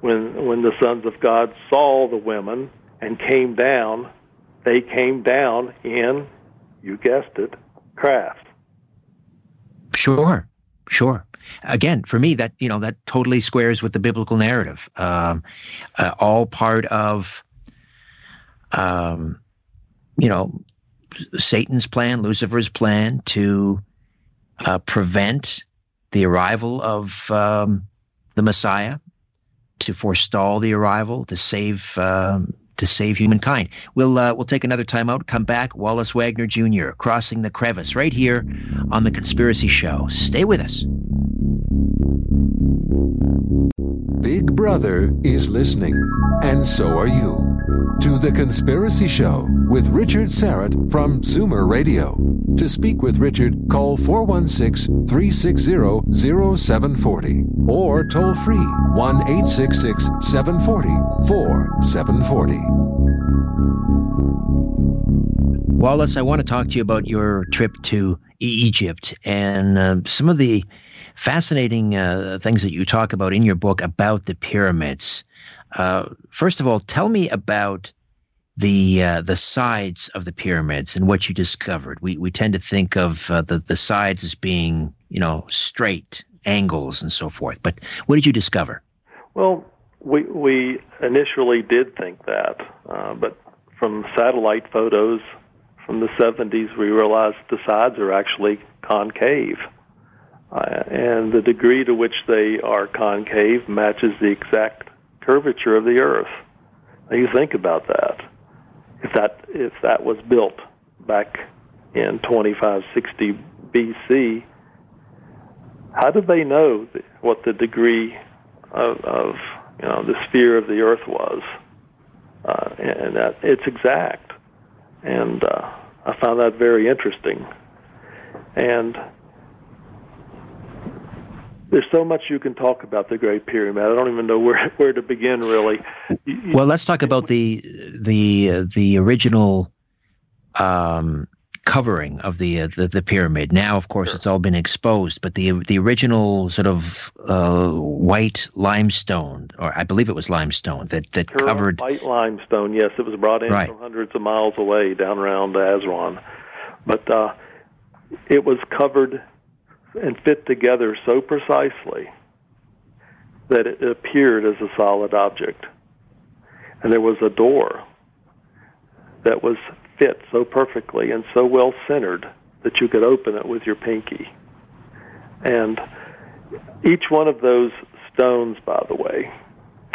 when when the sons of God saw the women and came down, they came down in you guessed it, craft. Sure, sure. Again, for me, that you know that totally squares with the biblical narrative. Um, uh, all part of, um, you know, Satan's plan, Lucifer's plan to uh, prevent the arrival of um, the Messiah, to forestall the arrival, to save um, to save humankind. We'll uh, we'll take another time out. Come back, Wallace Wagner Jr. crossing the crevice right here on the Conspiracy Show. Stay with us. Big Brother is listening, and so are you. To The Conspiracy Show with Richard Syrett from Zoomer Radio. To speak with Richard, call 416 360 0740 or toll free 1 866 740 4740. Wallace, I want to talk to you about your trip to Egypt and uh, some of the fascinating uh, things that you talk about in your book about the pyramids. Uh, first of all, tell me about the uh, the sides of the pyramids and what you discovered. We we tend to think of uh, the the sides as being you know straight angles and so forth. But what did you discover? Well, we we initially did think that, uh, but from satellite photos from the 70s, we realized the sides are actually concave. Uh, and the degree to which they are concave matches the exact curvature of the Earth. Now you think about that. If that if that was built back in 2560 BC, how did they know what the degree of, of you know the sphere of the Earth was? Uh, and that it's exact, and uh, I found that very interesting. And there's so much you can talk about the Great Pyramid. I don't even know where where to begin, really. Well, let's talk about the the the original um, covering of the, uh, the, the pyramid. Now, of course, sure. it's all been exposed, but the the original sort of uh, white limestone, or I believe it was limestone that that Pure covered white limestone. Yes, it was brought in right. from hundreds of miles away down around Aswan, but uh, it was covered and fit together so precisely that it appeared as a solid object. And there was a door that was fit so perfectly and so well centered that you could open it with your pinky. And each one of those stones, by the way,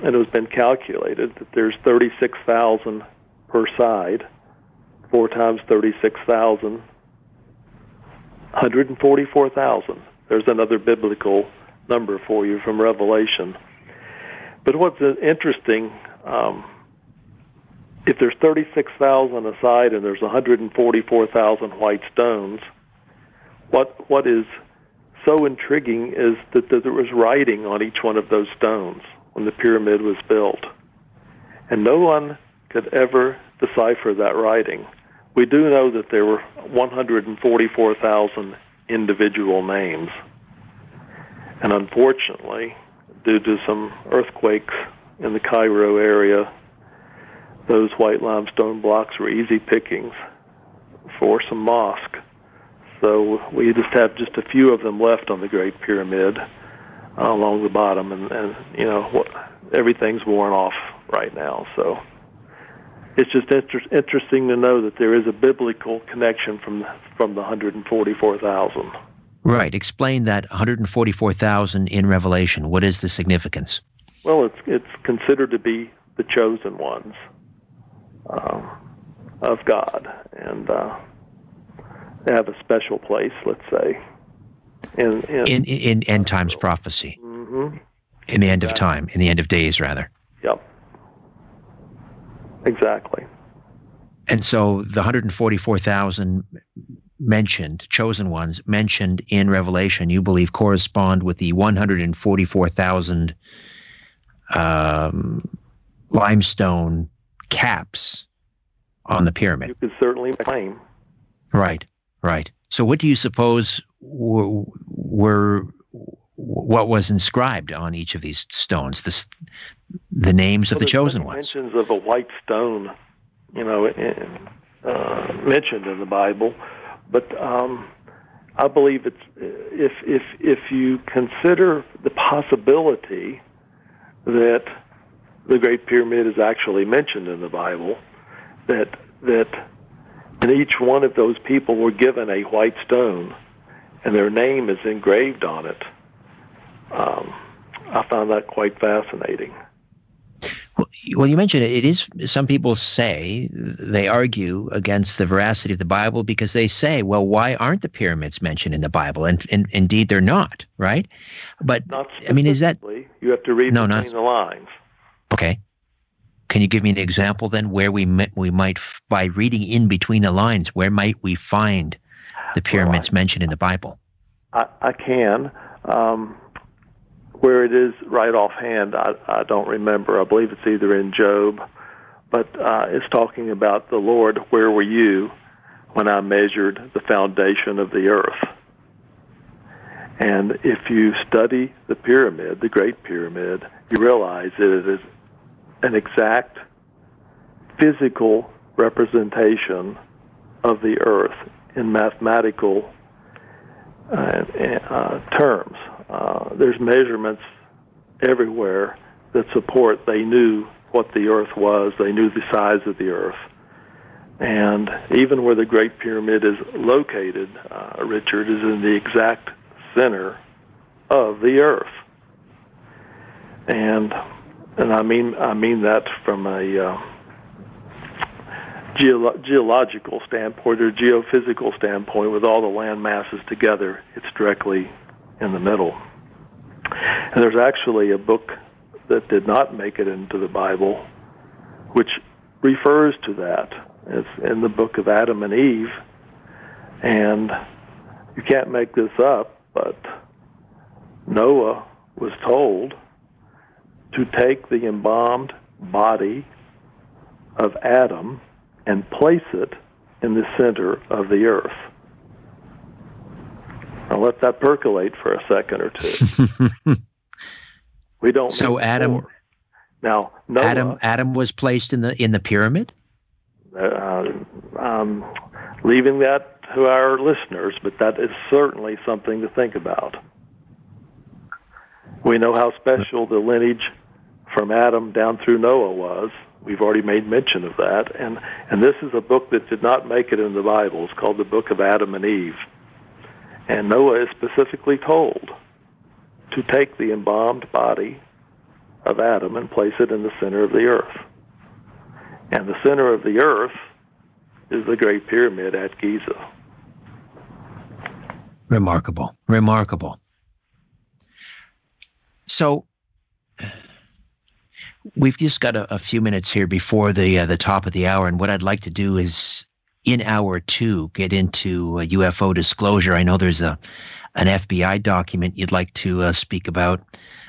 and it has been calculated that there's 36,000 per side, four times 36,000 144,000. There's another biblical number for you from Revelation. But what's interesting, um, if there's 36,000 aside and there's 144,000 white stones, what what is so intriguing is that there was writing on each one of those stones when the pyramid was built, and no one could ever decipher that writing. We do know that there were 144,000 individual names. And unfortunately, due to some earthquakes in the Cairo area, those white limestone blocks were easy pickings for some mosque. So we just have just a few of them left on the Great Pyramid uh, along the bottom, and, and you know what, everything's worn off right now. So it's just inter- interesting to know that there is a biblical connection from from the 144,000. Right. Explain that 144,000 in Revelation. What is the significance? Well, it's it's considered to be the chosen ones uh, of God, and uh, they have a special place. Let's say in in, in, in end times prophecy. Mm-hmm. In the end of time, in the end of days, rather. Yep. Exactly. And so the 144,000 mentioned, chosen ones mentioned in Revelation, you believe correspond with the 144,000 um, limestone caps on the pyramid. You could certainly claim. Right, right. So, what do you suppose were, were what was inscribed on each of these stones? The, the names well, of the chosen ones. Mentions of a white stone, you know, uh, mentioned in the Bible, but um, I believe it's if if if you consider the possibility that the Great Pyramid is actually mentioned in the Bible, that that and each one of those people were given a white stone, and their name is engraved on it. Um, I found that quite fascinating. Well, you mentioned it. It is. Some people say they argue against the veracity of the Bible because they say, "Well, why aren't the pyramids mentioned in the Bible?" And, and indeed, they're not. Right? But not I mean, is that you have to read no, between not, the lines? Okay. Can you give me an example then where we met, we might by reading in between the lines where might we find the pyramids well, I, mentioned in the Bible? I, I can. Um, where it is right offhand, I, I don't remember. I believe it's either in Job, but uh, it's talking about the Lord. Where were you when I measured the foundation of the earth? And if you study the pyramid, the Great Pyramid, you realize that it is an exact physical representation of the earth in mathematical uh, uh, terms. Uh, there's measurements everywhere that support they knew what the earth was, they knew the size of the earth. And even where the Great Pyramid is located, uh, Richard, is in the exact center of the earth. And and I mean I mean that from a uh, geolo- geological standpoint or geophysical standpoint, with all the land masses together, it's directly in the middle. And there's actually a book that did not make it into the Bible, which refers to that. It's in the book of Adam and Eve, and you can't make this up, but Noah was told to take the embalmed body of Adam and place it in the center of the earth. Now let that percolate for a second or two. we don't. So Adam. Now Noah, Adam Adam was placed in the in the pyramid. Uh, um, leaving that to our listeners, but that is certainly something to think about. We know how special the lineage from Adam down through Noah was. We've already made mention of that, and and this is a book that did not make it in the Bible. It's called the Book of Adam and Eve, and Noah is specifically told to take the embalmed body of Adam and place it in the center of the earth. And the center of the earth is the Great Pyramid at Giza. Remarkable, remarkable. So we've just got a, a few minutes here before the uh, the top of the hour, and what I'd like to do is in hour two get into UFO disclosure. I know there's a an FBI document you'd like to uh, speak about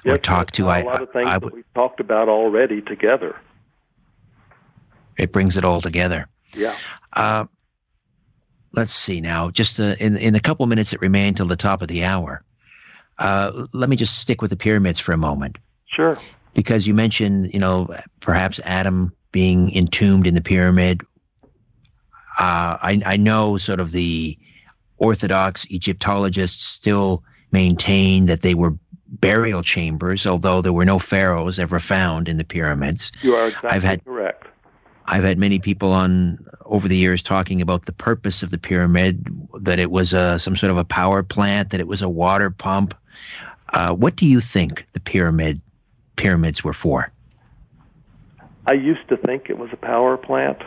or talk to. A lot of things I, I, that we've talked about already together. It brings it all together. Yeah. Uh, let's see now. Just uh, in in the couple minutes that remain till the top of the hour, uh, let me just stick with the pyramids for a moment. Sure. Because you mentioned, you know, perhaps Adam being entombed in the pyramid. Uh, I, I know sort of the Orthodox Egyptologists still maintain that they were burial chambers, although there were no pharaohs ever found in the pyramids. You are exactly I've had, correct. I've had many people on over the years talking about the purpose of the pyramid, that it was a, some sort of a power plant, that it was a water pump. Uh, what do you think the pyramid pyramids were for? I used to think it was a power plant.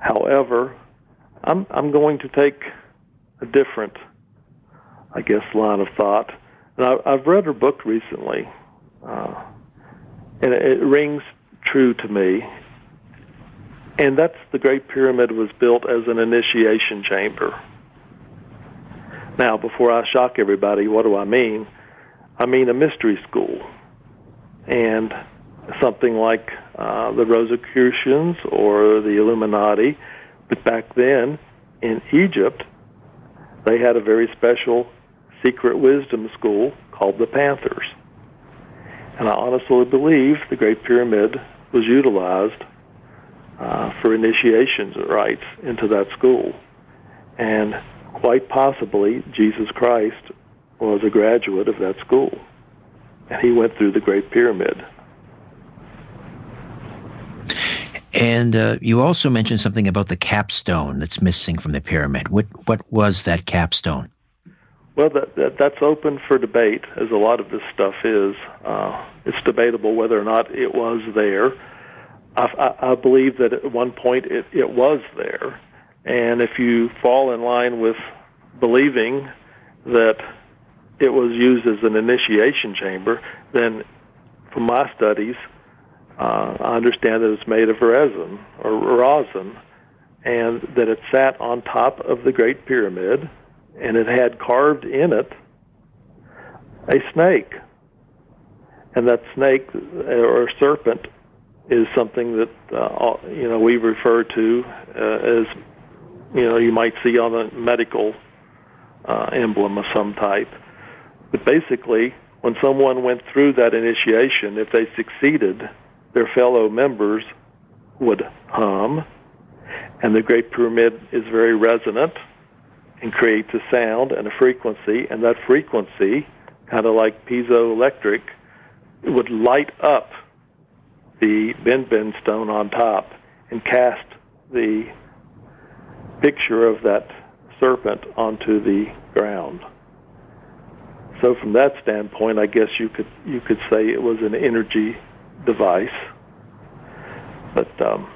However, I'm I'm going to take a different, I guess, line of thought. And I, I've read her book recently, uh, and it, it rings true to me. And that's the Great Pyramid was built as an initiation chamber. Now, before I shock everybody, what do I mean? I mean a mystery school, and something like uh, the Rosicrucians or the Illuminati. But back then, in Egypt, they had a very special secret wisdom school called the Panthers. And I honestly believe the Great Pyramid was utilized uh, for initiations rites into that school. And quite possibly, Jesus Christ was a graduate of that school. And he went through the Great Pyramid. And uh, you also mentioned something about the capstone that's missing from the pyramid. What what was that capstone? Well, that, that that's open for debate, as a lot of this stuff is. Uh, it's debatable whether or not it was there. I, I, I believe that at one point it, it was there, and if you fall in line with believing that it was used as an initiation chamber, then from my studies, uh, I understand that it's made of resin or rosin, and that it sat on top of the Great Pyramid, and it had carved in it a snake. And that snake or serpent is something that uh, you know we refer to uh, as you know you might see on a medical uh, emblem of some type. But basically, when someone went through that initiation, if they succeeded, their fellow members would hum, and the Great Pyramid is very resonant and creates a sound and a frequency, and that frequency, kind of like piezoelectric, would light up the benben stone on top and cast the picture of that serpent onto the ground. So from that standpoint, I guess you could you could say it was an energy device. But um,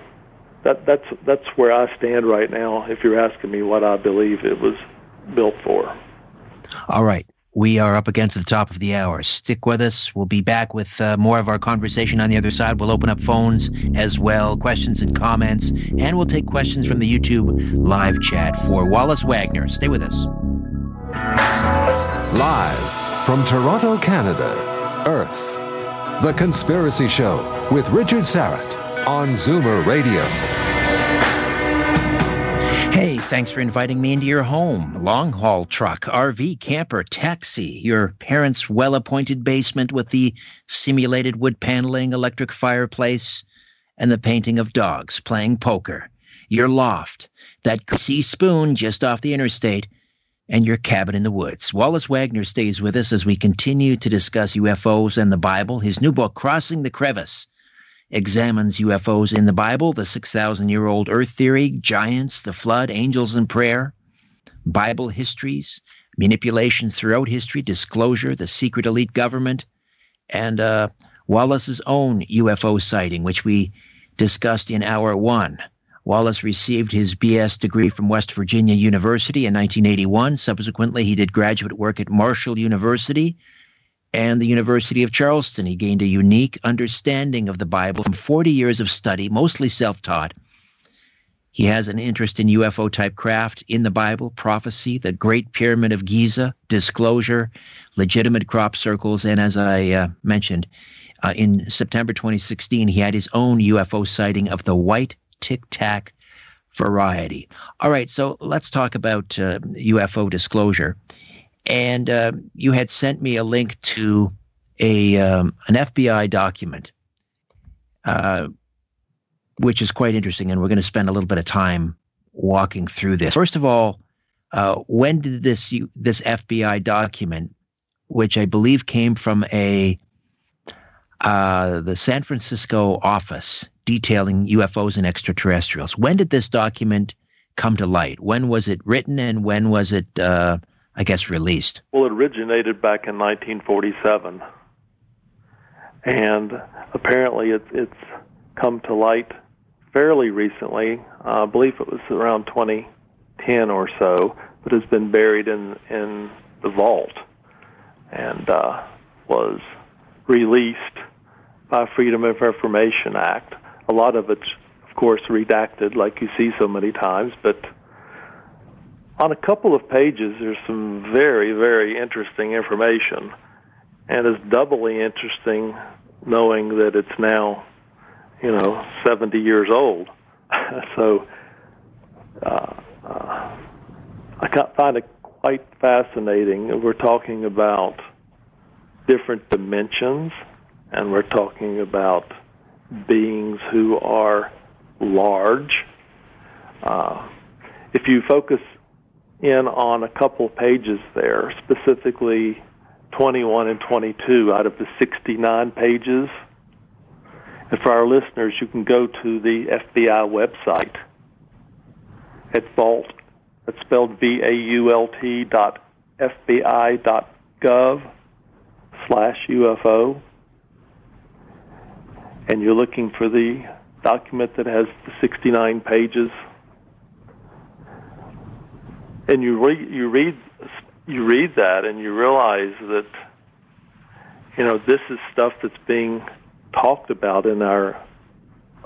that that's that's where I stand right now. If you're asking me what I believe it was built for. All right. We are up against the top of the hour. Stick with us. We'll be back with uh, more of our conversation on the other side. We'll open up phones as well, questions and comments, and we'll take questions from the YouTube live chat for Wallace Wagner. Stay with us. Live from Toronto, Canada, Earth. The Conspiracy Show with Richard Syrett on Zoomer Radio. Hey, thanks for inviting me into your home. Long haul truck, RV, camper, taxi, your parents' well appointed basement with the simulated wood paneling, electric fireplace, and the painting of dogs playing poker. Your loft, that greasy spoon just off the interstate, and your cabin in the woods. Wallace Wagner stays with us as we continue to discuss UFOs and the Bible. His new book, Crossing the Crevice, examines UFOs in the Bible, the 6,000 year old Earth theory, giants, the flood, angels and prayer, Bible histories, manipulations throughout history, disclosure, the secret elite government, and uh, Wallace's own UFO sighting, which we discussed in hour one. Wallace received his BS degree from West Virginia University in 1981. Subsequently, he did graduate work at Marshall University and the University of Charleston. He gained a unique understanding of the Bible from 40 years of study, mostly self taught. He has an interest in UFO type craft in the Bible, prophecy, the Great Pyramid of Giza, disclosure, legitimate crop circles, and as I uh, mentioned, uh, in September 2016, he had his own UFO sighting of the White tic tac variety. All right, so let's talk about uh, UFO disclosure. And uh, you had sent me a link to a um, an FBI document, uh, which is quite interesting, and we're going to spend a little bit of time walking through this. First of all, Uh, when did this this FBI document, which I believe came from a uh, the San Francisco office detailing UFOs and extraterrestrials, when did this document come to light? When was it written, and when was it, uh, I guess, released? Well, it originated back in 1947, and apparently it, it's come to light fairly recently. I believe it was around 2010 or so, but has been buried in in the vault and uh, was released by Freedom of Information Act. A lot of it's, of course, redacted, like you see so many times, but on a couple of pages, there's some very, very interesting information, and it's doubly interesting knowing that it's now you know, 70 years old. so uh, uh, I find it quite fascinating. We're talking about different dimensions, and we're talking about beings who are large. Uh, if you focus in on a couple pages there, specifically 21 and 22 out of the 69 pages and for our listeners, you can go to the FBI website at Vault. that's spelled V-A-U-L-T dot FBI dot gov slash UFO. And you're looking for the document that has the 69 pages. And you read, you read, you read that, and you realize that, you know, this is stuff that's being talked about in our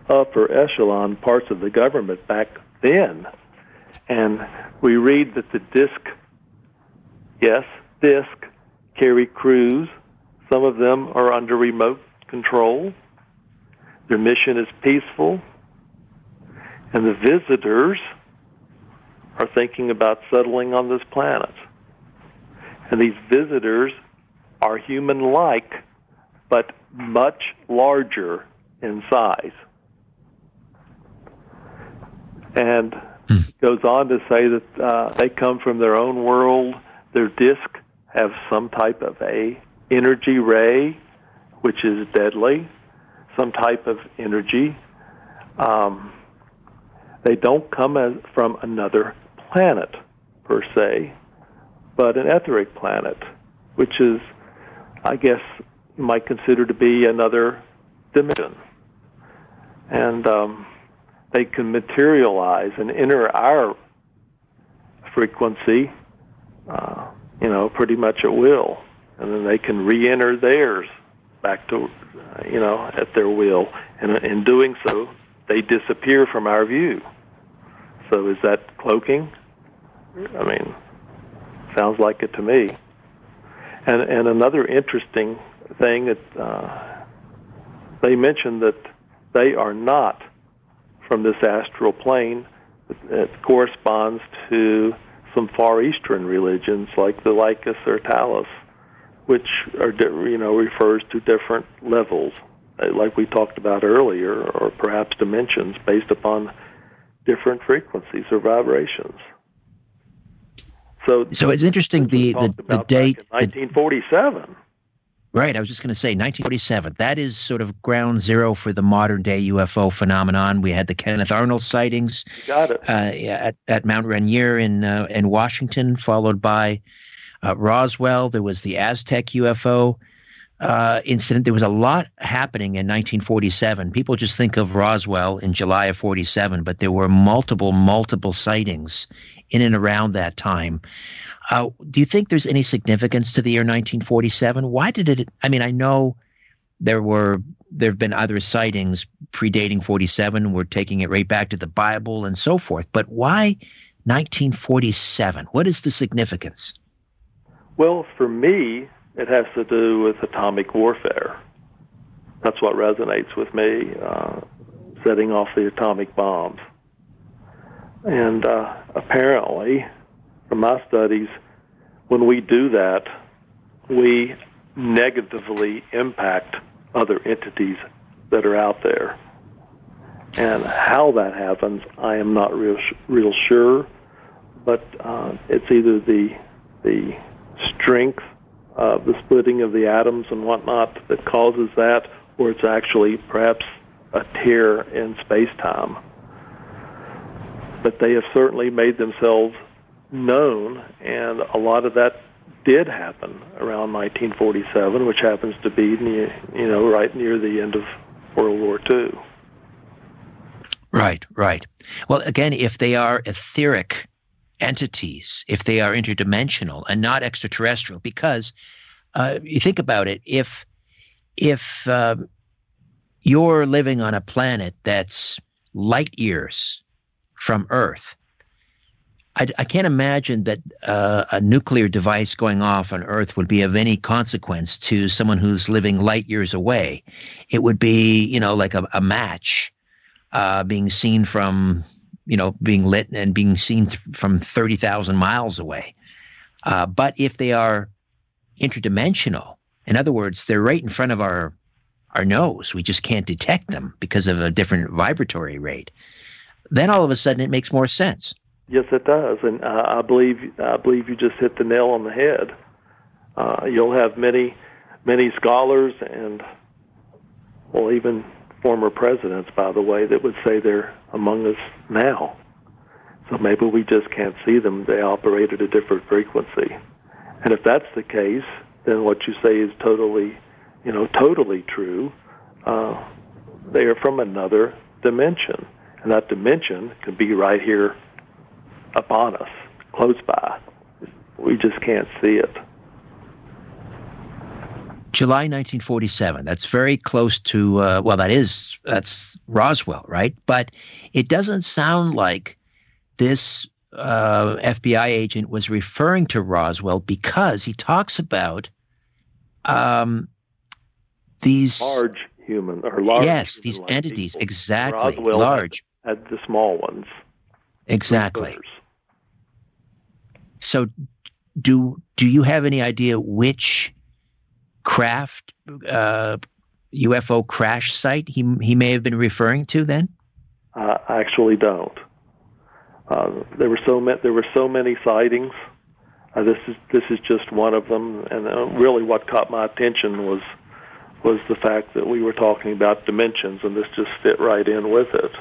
upper echelon parts of the government back then. And we read that the disc, yes, disc, carry crews. Some of them are under remote control. Their mission is peaceful. And the visitors are thinking about settling on this planet. And these visitors are human like, but much larger in size. And hmm. goes on to say that uh, they come from their own world. Their disk have some type of a energy ray, which is deadly, some type of energy. Um, they don't come as, from another planet per se, but an etheric planet, which is, I guess, might consider to be another dimension. And um, they can materialize and enter our frequency, uh, you know, pretty much at will. And then they can re enter theirs back to, uh, you know, at their will. And in doing so, they disappear from our view. So is that cloaking? I mean, sounds like it to me. And and another interesting thing that uh, they mention that they are not from this astral plane. It corresponds to some Far Eastern religions like the Lokas or Talas, which are you know refers to different levels, uh, like we talked about earlier, or perhaps dimensions based upon different frequencies or vibrations. So, so it's interesting the the, the date 1947. Right. I was just going to say 1947. That is sort of ground zero for the modern day UFO phenomenon. We had the Kenneth Arnold sightings Got it. Uh, at, at Mount Rainier in, uh, in Washington, followed by uh, Roswell. There was the Aztec UFO uh, incident. There was a lot happening in 1947. People just think of Roswell in July of 47, but there were multiple, multiple sightings in and around that time. Uh, do you think there's any significance to the year 1947? Why did it? I mean, I know there were there have been other sightings predating 47. We're taking it right back to the Bible and so forth. But why 1947? What is the significance? Well, for me, it has to do with atomic warfare. That's what resonates with me, uh, setting off the atomic bombs. And uh, apparently, from my studies, when we do that, we negatively impact other entities that are out there. And how that happens, I am not real real sure, but uh, it's either the the strength of the splitting of the atoms and whatnot that causes that, or it's actually perhaps a tear in space time. But they have certainly made themselves known, and a lot of that did happen around 1947, which happens to be near, you know right near the end of World War II. Right, right. Well, again, if they are etheric entities, if they are interdimensional and not extraterrestrial, because uh, you think about it, if if uh, you're living on a planet that's light years from Earth, I, I can't imagine that uh, a nuclear device going off on Earth would be of any consequence to someone who's living light years away. It would be, you know, like a, a match uh, being seen from, you know, being lit and being seen th- from 30,000 miles away. Uh, but if they are interdimensional, in other words, they're right in front of our our nose. We just can't detect them because of a different vibratory rate. Then all of a sudden, it makes more sense. Yes, it does, and uh, I believe I believe you just hit the nail on the head. Uh, you'll have many many scholars and well, even former presidents, by the way, that would say they're among us now. So maybe we just can't see them. They operate at a different frequency. And if that's the case, then what you say is totally, you know, totally true. Uh, they are from another dimension. And that dimension could be right here upon us, close by. We just can't see it. July 1947. That's very close to uh, well, that is that's Roswell, right? But it doesn't sound like this uh, FBI agent was referring to Roswell because he talks about um, these large human or large yes, these entities people. exactly Roswell large, had, had the small ones. exactly. So, do do you have any idea which craft uh, UFO crash site he he may have been referring to then? I actually don't. Uh, there were so many. There were so many sightings. Uh, this is this is just one of them, and uh, really, what caught my attention was was the fact that we were talking about dimensions, and this just fit right in with it.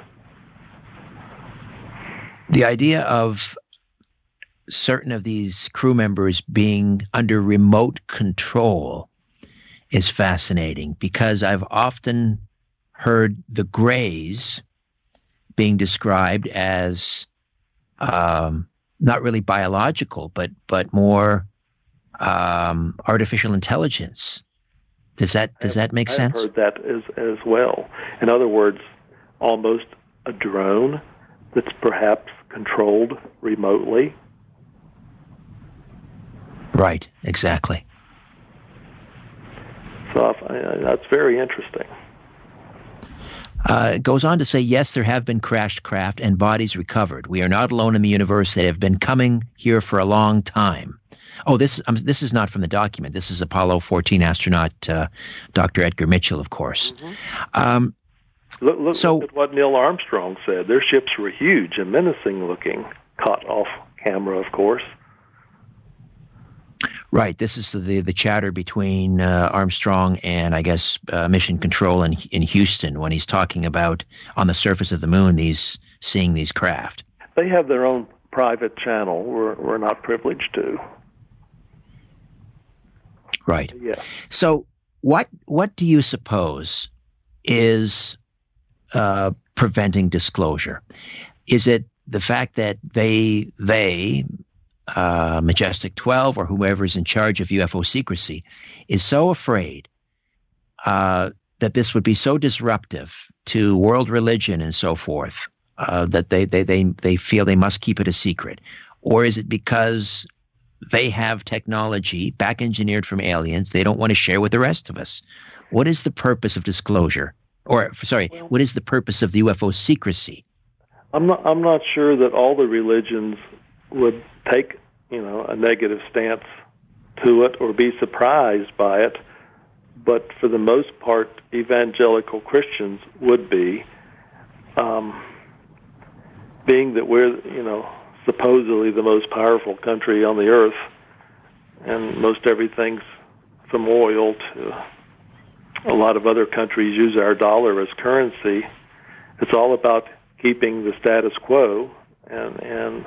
The idea of certain of these crew members being under remote control is fascinating because I've often heard the Greys being described as um, not really biological, but but more um, artificial intelligence. Does that does that make sense? I've heard that as as well. In other words, almost a drone that's perhaps controlled remotely. Right, exactly. So I, that's very interesting. Uh, it goes on to say, yes, there have been crashed craft and bodies recovered. We are not alone in the universe. They have been coming here for a long time. Oh, this um, this is not from the document. This is Apollo 14 astronaut uh, Dr. Edgar Mitchell, of course. Um, Look, look, So- look at what Neil Armstrong said. Their ships were huge and menacing looking, caught off camera, of course. Right. This is the the chatter between uh, Armstrong and I guess uh, Mission Control in in Houston when he's talking about on the surface of the moon these seeing these craft. They have their own private channel. We're, we're not privileged to. Right. Yeah. So, what what do you suppose is uh, preventing disclosure? Is it the fact that they they uh, Majestic Twelve or whoever is in charge of UFO secrecy is so afraid uh, that this would be so disruptive to world religion and so forth uh, that they, they they they feel they must keep it a secret, or is it because they have technology back engineered from aliens they don't want to share with the rest of us. What is the purpose of disclosure? Or sorry, what is the purpose of the UFO secrecy? I'm not. I'm not sure that all the religions would take, you know, a negative stance to it or be surprised by it. But for the most part, evangelical Christians would be, um, being that we're, you know, supposedly the most powerful country on the earth, and most everything's from oil to a lot of other countries use our dollar as currency. It's all about keeping the status quo and and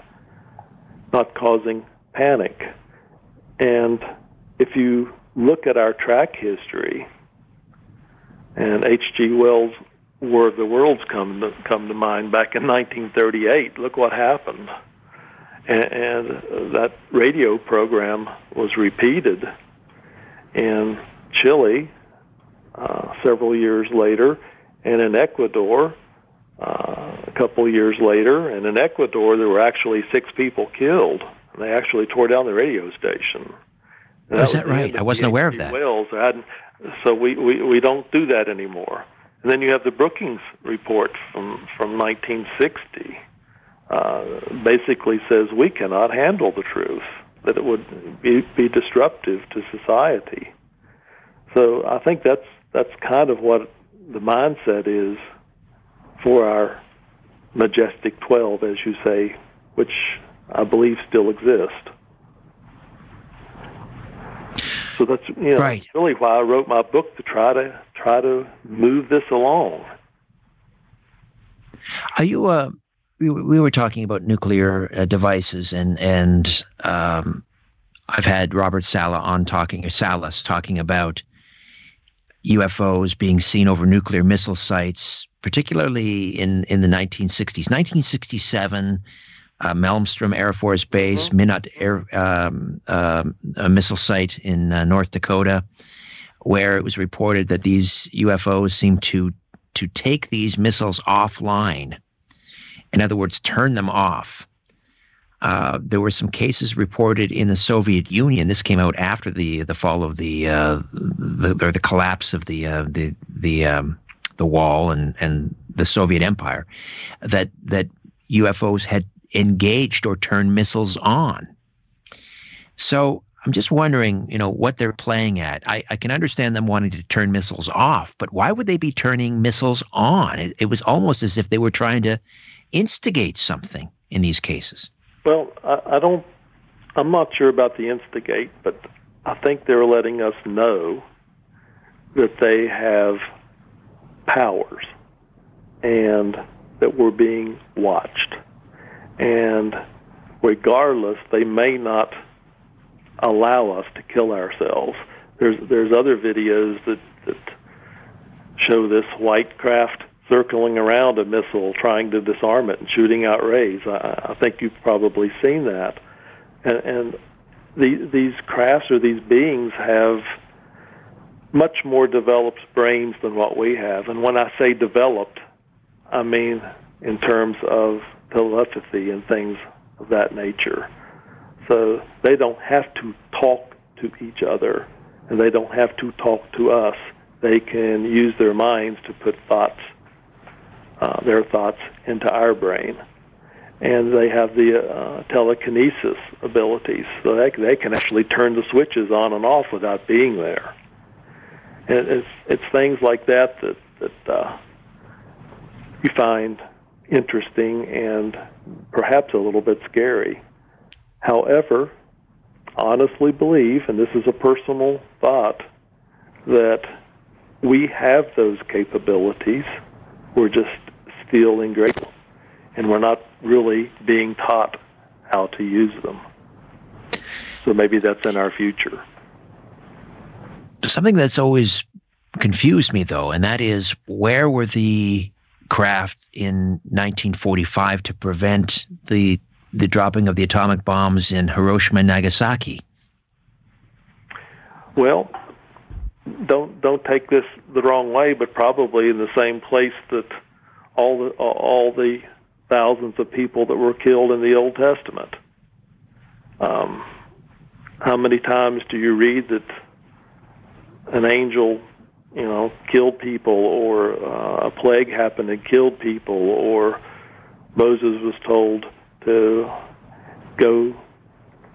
not causing panic. And if you look at our track history, and H.G. Wells' War of the Worlds come to, come to mind back in 1938. Look what happened, and, and that radio program was repeated in Chile uh, several years later, and in Ecuador uh, a couple of years later. And in Ecuador, there were actually six people killed. And they actually tore down the radio station. And oh, is that, that right? I wasn't aware of that. Wallace. So we, we, we don't do that anymore. And then you have the Brookings report from, from 1960. Uh, basically says we cannot handle the truth, that it would be, be disruptive to society. So I think that's that's kind of what the mindset is for our majestic 12, as you say, which I believe still exist. So that's you know right. really why I wrote my book to try to try to move this along. Are you uh we, we were talking about nuclear uh, devices and and um, I've had Robert Sala on talking or Salas talking about UFOs being seen over nuclear missile sites, particularly in, in the 1960s. 1967, uh, Malmstrom Air Force Base, mm-hmm. Minot Air um, uh, a missile site in uh, North Dakota, where it was reported that these UFOs seemed to to take these missiles offline. In other words, turn them off. Uh, there were some cases reported in the Soviet Union. This came out after the the fall of the uh, the or the collapse of the uh, the the um, the wall and and the Soviet Empire. That that UFOs had engaged or turned missiles on. So I'm just wondering, you know, what they're playing at. I, I can understand them wanting to turn missiles off, but why would they be turning missiles on? It, it was almost as if they were trying to instigate something in these cases. Well, I, I don't. I'm not sure about the instigate, but I think they're letting us know that they have powers and that we're being watched. And regardless, they may not allow us to kill ourselves. There's there's other videos that that show this white craft circling around a missile, trying to disarm it and shooting out rays. I, I think you've probably seen that. And, and the, these crafts or these beings have much more developed brains than what we have. And when I say developed, I mean in terms of telepathy and things of that nature. So they don't have to talk to each other, and they don't have to talk to us. They can use their minds to put thoughts uh, their thoughts into our brain. And they have the uh, telekinesis abilities, so they, they can actually turn the switches on and off without being there. And it's it's things like that that that uh, you find interesting and perhaps a little bit scary. However, honestly believe, and this is a personal thought, that we have those capabilities. We're just feeling grateful, and we're not really being taught how to use them. So maybe that's in our future. Something that's always confused me, though, and that is where were the craft in 1945 to prevent the the dropping of the atomic bombs in Hiroshima and Nagasaki? Well, don't don't take this the wrong way, but probably in the same place that all the all the thousands of people that were killed in the Old Testament. Um, how many times do you read that an angel, you know, killed people, or uh, a plague happened and killed people, or Moses was told to go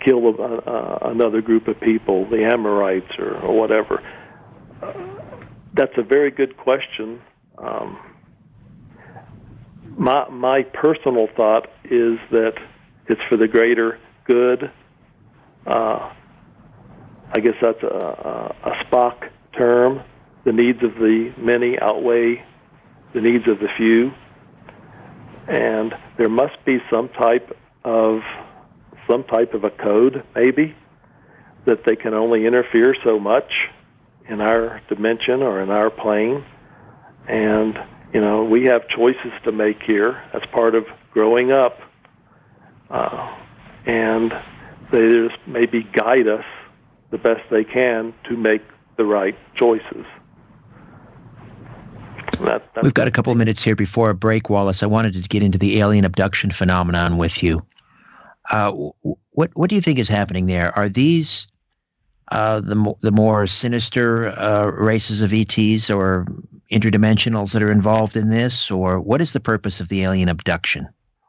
kill a, uh, another group of people, the Amorites or, or whatever? Uh, that's a very good question. Um, my my personal thought is that it's for the greater good. Uh, I guess that's a, a, a Spock term. The needs of the many outweigh the needs of the few. And there must be some type of some type of a code, maybe, that they can only interfere so much in our dimension or in our plane. And, you know, we have choices to make here as part of growing up. Uh, and they just maybe guide us the best they can to make the right choices. That, We've got a couple of minutes here before a break, Wallace. I wanted to get into the alien abduction phenomenon with you. Uh, what what do you think is happening there? Are these uh, the the more sinister uh, races of ETs or interdimensionals that are involved in this, or what is the purpose of the alien abduction?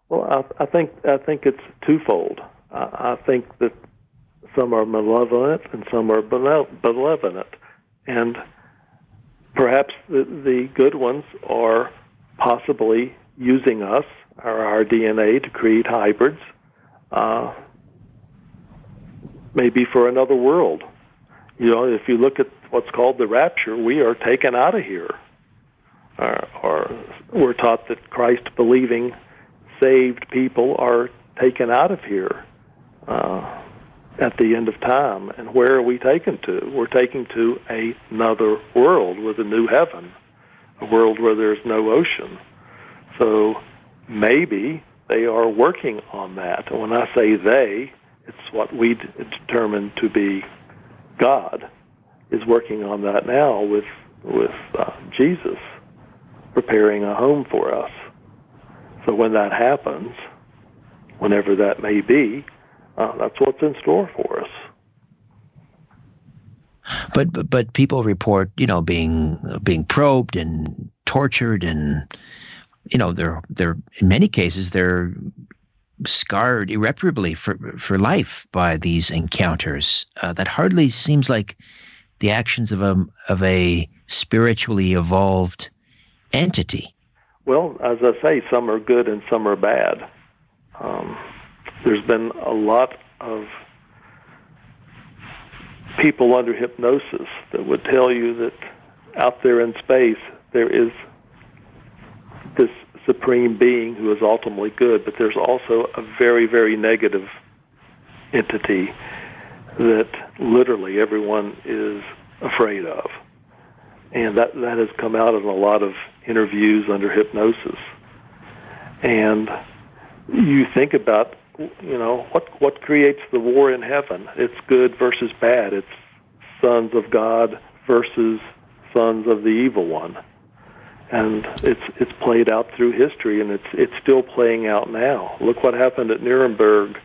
Well, I, I think I think it's twofold. I, I think that some are malevolent and some are benevolent, and perhaps the, the good ones are possibly using us or our DNA to create hybrids, uh, maybe for another world. You know, if you look at what's called the rapture, we are taken out of here. Uh, or we're taught that Christ believing saved people are taken out of here. Uh, at the end of time. And where are we taken to? We're taken to another world with a new heaven, a world where there's no ocean. So maybe they are working on that. And when I say they, it's what we determine to be God is working on that now with with uh, Jesus preparing a home for us. So when that happens, whenever that may be, uh, that's what's in store for us. But, but but people report, you know, being being probed and tortured, and you know, they're they're in many cases they're scarred irreparably for for life by these encounters. Uh, that hardly seems like the actions of a of a spiritually evolved entity. Well, as I say, some are good and some are bad. Um, there's been a lot of people under hypnosis that would tell you that out there in space there is this supreme being who is ultimately good, but there's also a very, very negative entity that literally everyone is afraid of. And that, that has come out in a lot of interviews under hypnosis. And you think about you know what what creates the war in heaven it's good versus bad it's sons of god versus sons of the evil one and it's it's played out through history and it's it's still playing out now. Look what happened at nuremberg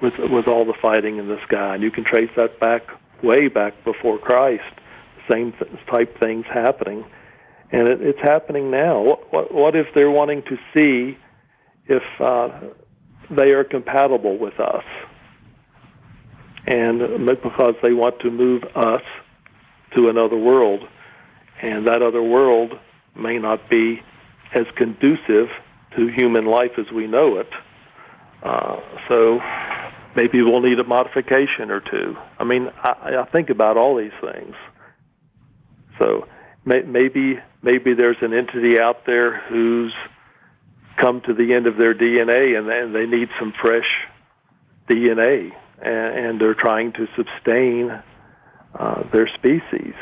with with all the fighting in the sky. And you can trace that back way back before christ same th- type things happening. And it, it's happening now. What, what what if they're wanting to see if uh, they are compatible with us. And because they want to move us to another world, and that other world may not be as conducive to human life as we know it. Uh, so maybe we'll need a modification or two. I mean, I, I think about all these things. So may, maybe maybe there's an entity out there who's come to the end of their DNA and, and they need some fresh DNA, and, and they're trying to sustain uh, their species.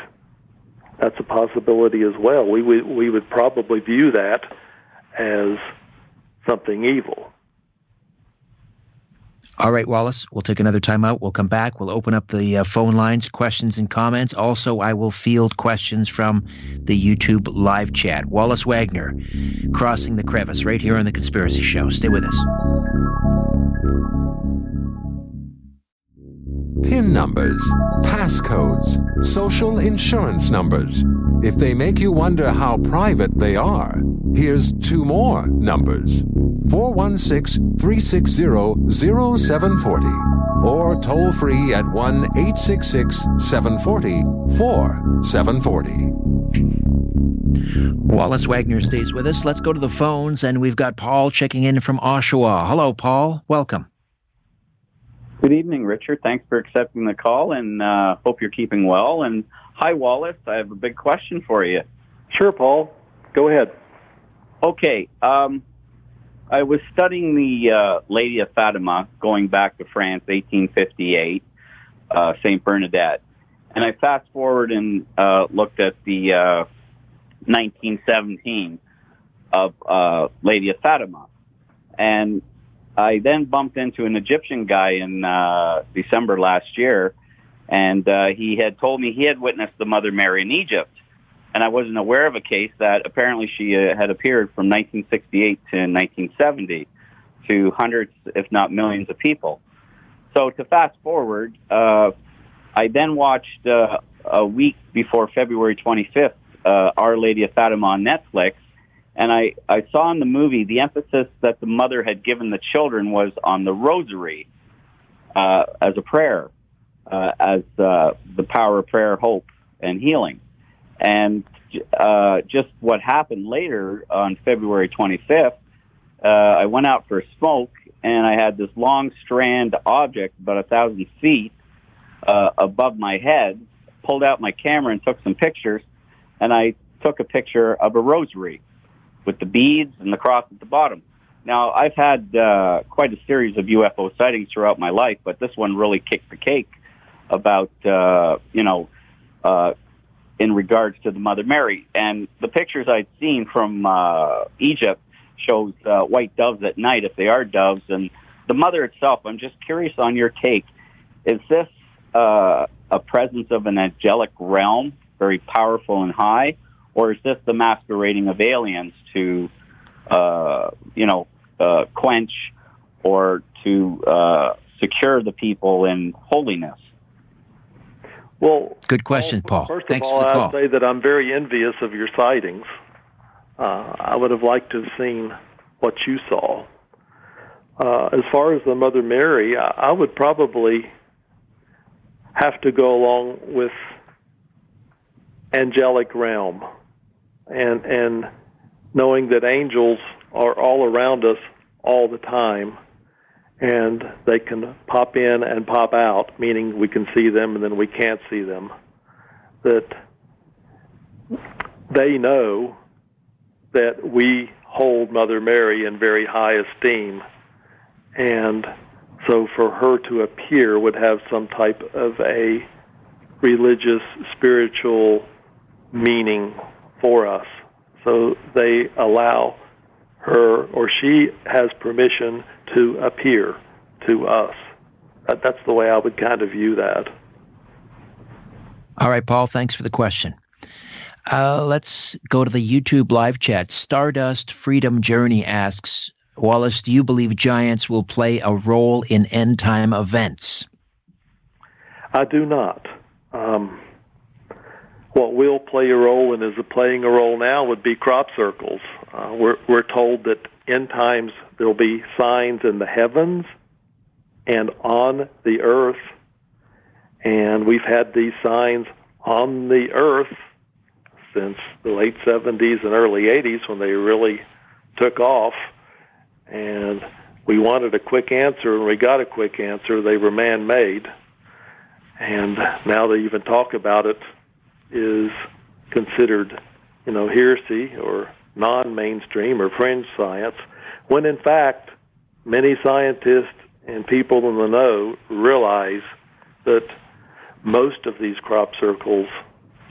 That's a possibility as well. We, we we would probably view that as something evil. All right, Wallace, we'll take another time out. We'll come back. We'll open up the uh, phone lines, questions and comments. Also, I will field questions from the YouTube live chat. Wallace Wagner, Crossing the Crevice, right here on The Conspiracy Show. Stay with us. PIN numbers, passcodes, social insurance numbers. If they make you wonder how private they are, here's two more numbers 416 360 0740 or toll free at 1 866 740 4740. Wallace Wagner stays with us. Let's go to the phones, and we've got Paul checking in from Oshawa. Hello, Paul. Welcome. Good evening, Richard. Thanks for accepting the call, and uh, hope you're keeping well. And hi, Wallace. I have a big question for you. Sure, Paul. Go ahead. Okay. Um, I was studying the uh, Lady of Fatima going back to France, 1858, uh, Saint Bernadette, and I fast forward and uh, looked at the 1917 uh, of uh, Lady of Fatima, and I then bumped into an Egyptian guy in uh, December last year, and uh, he had told me he had witnessed the Mother Mary in Egypt. And I wasn't aware of a case that apparently she uh, had appeared from 1968 to 1970 to hundreds, if not millions, of people. So to fast forward, uh, I then watched uh, a week before February 25th, uh, Our Lady of Fatima on Netflix, and I, I saw in the movie the emphasis that the mother had given the children was on the rosary uh, as a prayer, uh, as uh, the power of prayer, hope, and healing. And uh, just what happened later on February 25th, uh, I went out for a smoke and I had this long strand object about a thousand feet uh, above my head, pulled out my camera and took some pictures, and I took a picture of a rosary with the beads and the cross at the bottom. Now, I've had uh, quite a series of UFO sightings throughout my life, but this one really kicked the cake about, uh, you know, uh, in regards to the Mother Mary. And the pictures I'd seen from uh, Egypt shows uh, white doves at night, if they are doves. And the Mother itself, I'm just curious on your take. Is this uh, a presence of an angelic realm, very powerful and high? or is this the masquerading of aliens to, uh, you know, uh, quench or to uh, secure the people in holiness? Well, good question, Paul. First Thanks of all, I'd say that I'm very envious of your sightings. Uh, I would have liked to have seen what you saw. Uh, as far as the Mother Mary, I, I would probably have to go along with angelic realm and and knowing that angels are all around us all the time and they can pop in and pop out meaning we can see them and then we can't see them that they know that we hold mother mary in very high esteem and so for her to appear would have some type of a religious spiritual meaning for us. So they allow her or she has permission to appear to us. That's the way I would kind of view that. All right, Paul, thanks for the question. Uh, let's go to the YouTube live chat. Stardust Freedom Journey asks Wallace, do you believe giants will play a role in end time events? I do not. Um, what will play a role and is playing a role now would be crop circles. Uh, we're, we're told that in times there'll be signs in the heavens and on the earth, and we've had these signs on the earth since the late 70s and early 80s when they really took off. And we wanted a quick answer, and we got a quick answer. They were man made. And now they even talk about it is considered, you know, heresy or non-mainstream or fringe science, when in fact many scientists and people in the know realize that most of these crop circles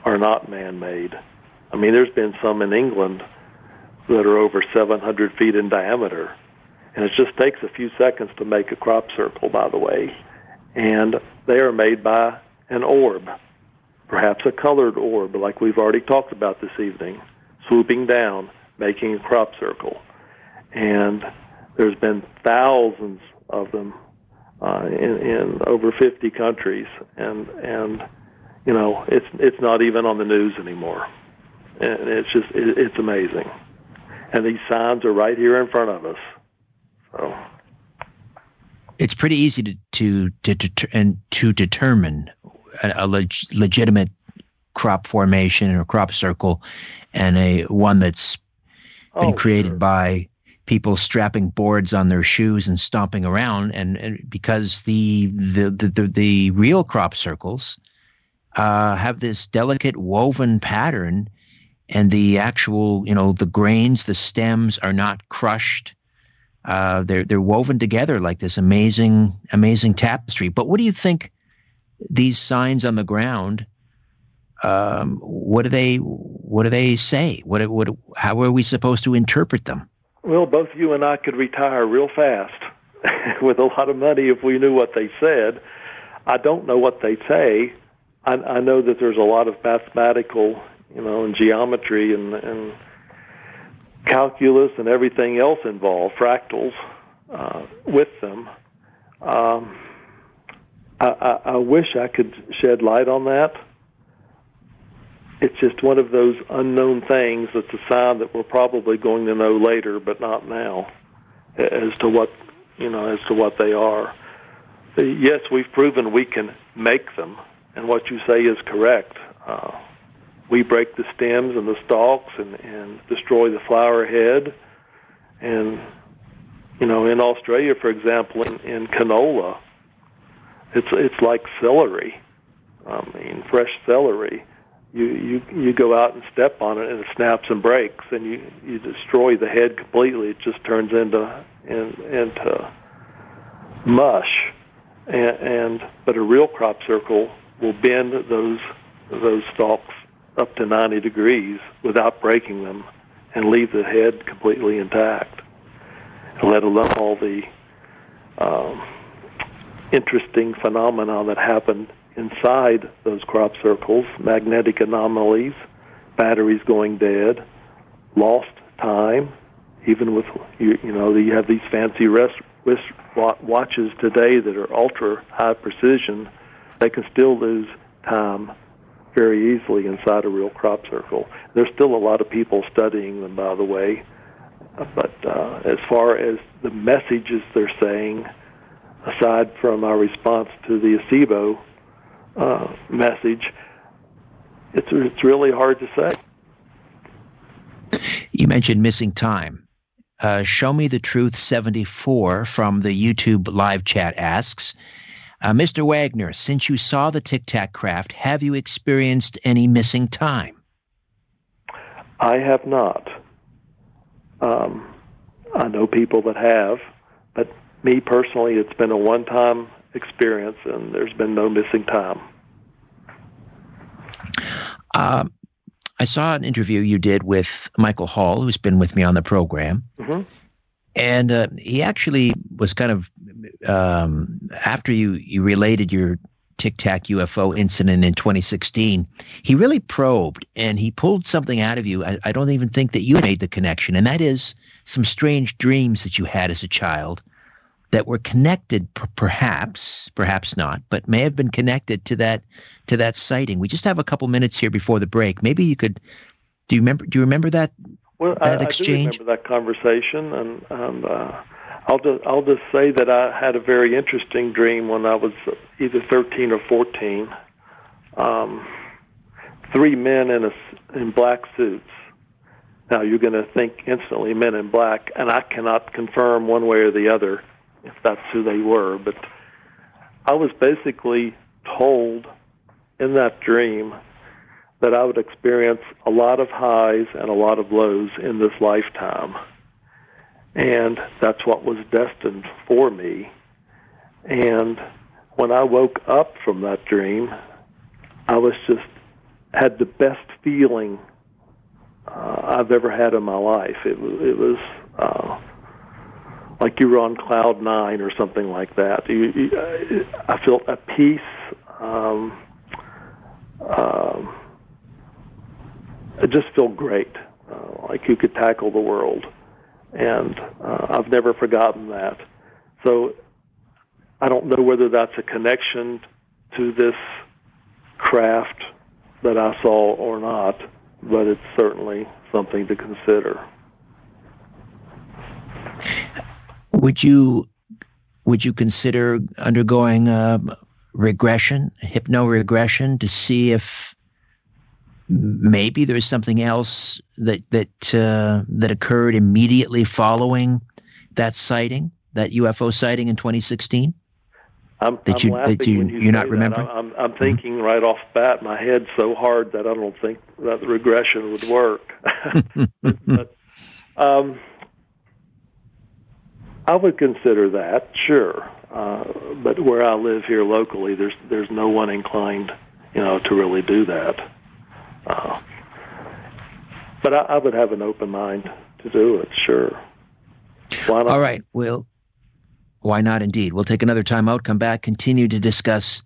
are not man-made. I mean, there's been some in England that are over 700 feet in diameter, and it just takes a few seconds to make a crop circle, by the way, and they are made by an orb perhaps a colored orb, like we've already talked about this evening, swooping down, making a crop circle. And there's been thousands of them uh, in, in over 50 countries, and and you know it's it's not even on the news anymore, and it's just it, it's amazing. And these signs are right here in front of us. So it's pretty easy to to to, to and to determine a, a leg, legitimate crop formation or crop circle and a one that's been oh, created sure. by people strapping boards on their shoes and stomping around, and, and because the the, the the the real crop circles uh, have this delicate woven pattern, and the actual you know the grains, the stems are not crushed. Uh, they're they're woven together like this amazing amazing tapestry. But what do you think? These signs on the ground um, what do they what do they say? What what how are we supposed to interpret them? Well, both you and I could retire real fast with a lot of money if we knew what they said. I don't know what they say. I, I know that there's a lot of mathematical, you know, and geometry and, and calculus and everything else involved, fractals, uh, with them. Um, I, I, wish I could shed light on that it's just one of those unknown things that's a sign that we're probably going to know later, but not now, as to what you know as to what they are. Yes, we've proven we can make them, and what you say is correct. Uh, we break the stems and the stalks and, and destroy the flower head, and you know in Australia, for example, in, in canola, it's it's like celery. I mean, fresh celery. You you you go out and step on it and it snaps and breaks and you you destroy the head completely. It just turns into in, into mush. And, and but a real crop circle will bend those those stalks up to 90 degrees without breaking them and leave the head completely intact. Let alone all the um, interesting phenomena that happen inside those crop circles, magnetic anomalies, batteries going dead, lost time, even with you, you know you have these fancy wrist, wrist watches today that are ultra high precision, they can still lose time very easily inside a real crop circle. There's still a lot of people studying them, by the way. But uh, as far as the messages they're saying, aside from our response to the Arecibo uh, message, it's it's really hard to say. You mentioned missing time. Uh, Show Me the Truth 74 from the YouTube live chat asks, uh, Mr. Wagner, since you saw the Tic Tac craft, have you experienced any missing time? I have not. Um, I know people that have, but me personally, it's been a one time experience, and there's been no missing time. Uh, I saw an interview you did with Michael Hall, who's been with me on the program. Mm-hmm. And uh, he actually was kind of, um, after you, you related your Tic Tac UFO incident in 2016, he really probed and he pulled something out of you. I, I don't even think that you made the connection, and that is some strange dreams that you had as a child that were connected, p- perhaps, perhaps not, but may have been connected to that to that sighting. We just have a couple minutes here before the break. Maybe you could. Do you remember? Do you remember that? Well, that I, exchange? I do remember that conversation, and and uh, I'll just I'll just say that I had a very interesting dream when I was either thirteen or fourteen. Um, three men in a in black suits. Now you're going to think instantly men in black, and I cannot confirm one way or the other if that's who they were. But I was basically told in that dream that I would experience a lot of highs and a lot of lows in this lifetime. And that's what was destined for me. And when I woke up from that dream, I was just had the best feeling uh, I've ever had in my life. It was it was uh, like you were on cloud nine or something like that. You, you, I felt at peace. Um, um, I just feel great, uh, like you could tackle the world, and uh, I've never forgotten that. So I don't know whether that's a connection to this craft that I saw or not, but it's certainly something to consider. Would you would you consider undergoing a regression, hypno regression, to see if maybe there's something else that that uh, that occurred immediately following that sighting, that UFO sighting in 2016. I'm, that I'm you that you, you you're not that. remembering. I'm, I'm thinking right off bat, my head's so hard that I don't think that the regression would work. but, um, I would consider that sure, uh, but where I live here locally, there's there's no one inclined, you know, to really do that. Uh, but I, I would have an open mind to do it. Sure. Why not? All right. Well, why not indeed? We'll take another time out, come back, continue to discuss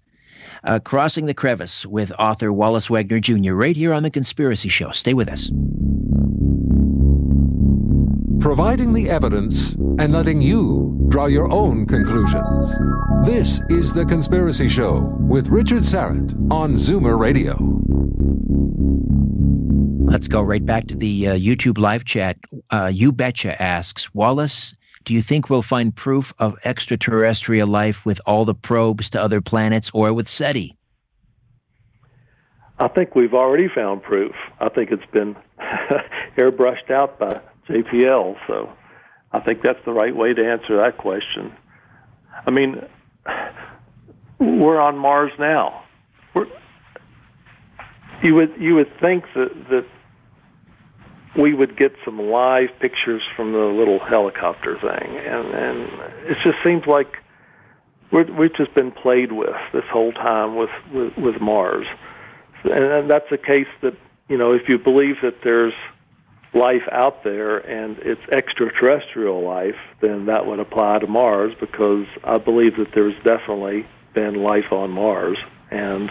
uh, Crossing the Crevice with author Wallace Wagner Jr. right here on The Conspiracy Show. Stay with us. Providing the evidence and letting you draw your own conclusions. This is The Conspiracy Show with Richard Syrett on Zoomer Radio. Let's go right back to the uh, YouTube live chat. Uh, you Betcha asks Wallace, do you think we'll find proof of extraterrestrial life with all the probes to other planets or with SETI? I think we've already found proof. I think it's been airbrushed out by JPL, so I think that's the right way to answer that question. I mean, we're on Mars now. We're, you would you would think that that we would get some live pictures from the little helicopter thing, and and it just seems like we're, we've just been played with this whole time with with, with Mars, and, and that's a case that you know if you believe that there's life out there and it's extraterrestrial life, then that would apply to Mars because I believe that there's definitely been life on Mars and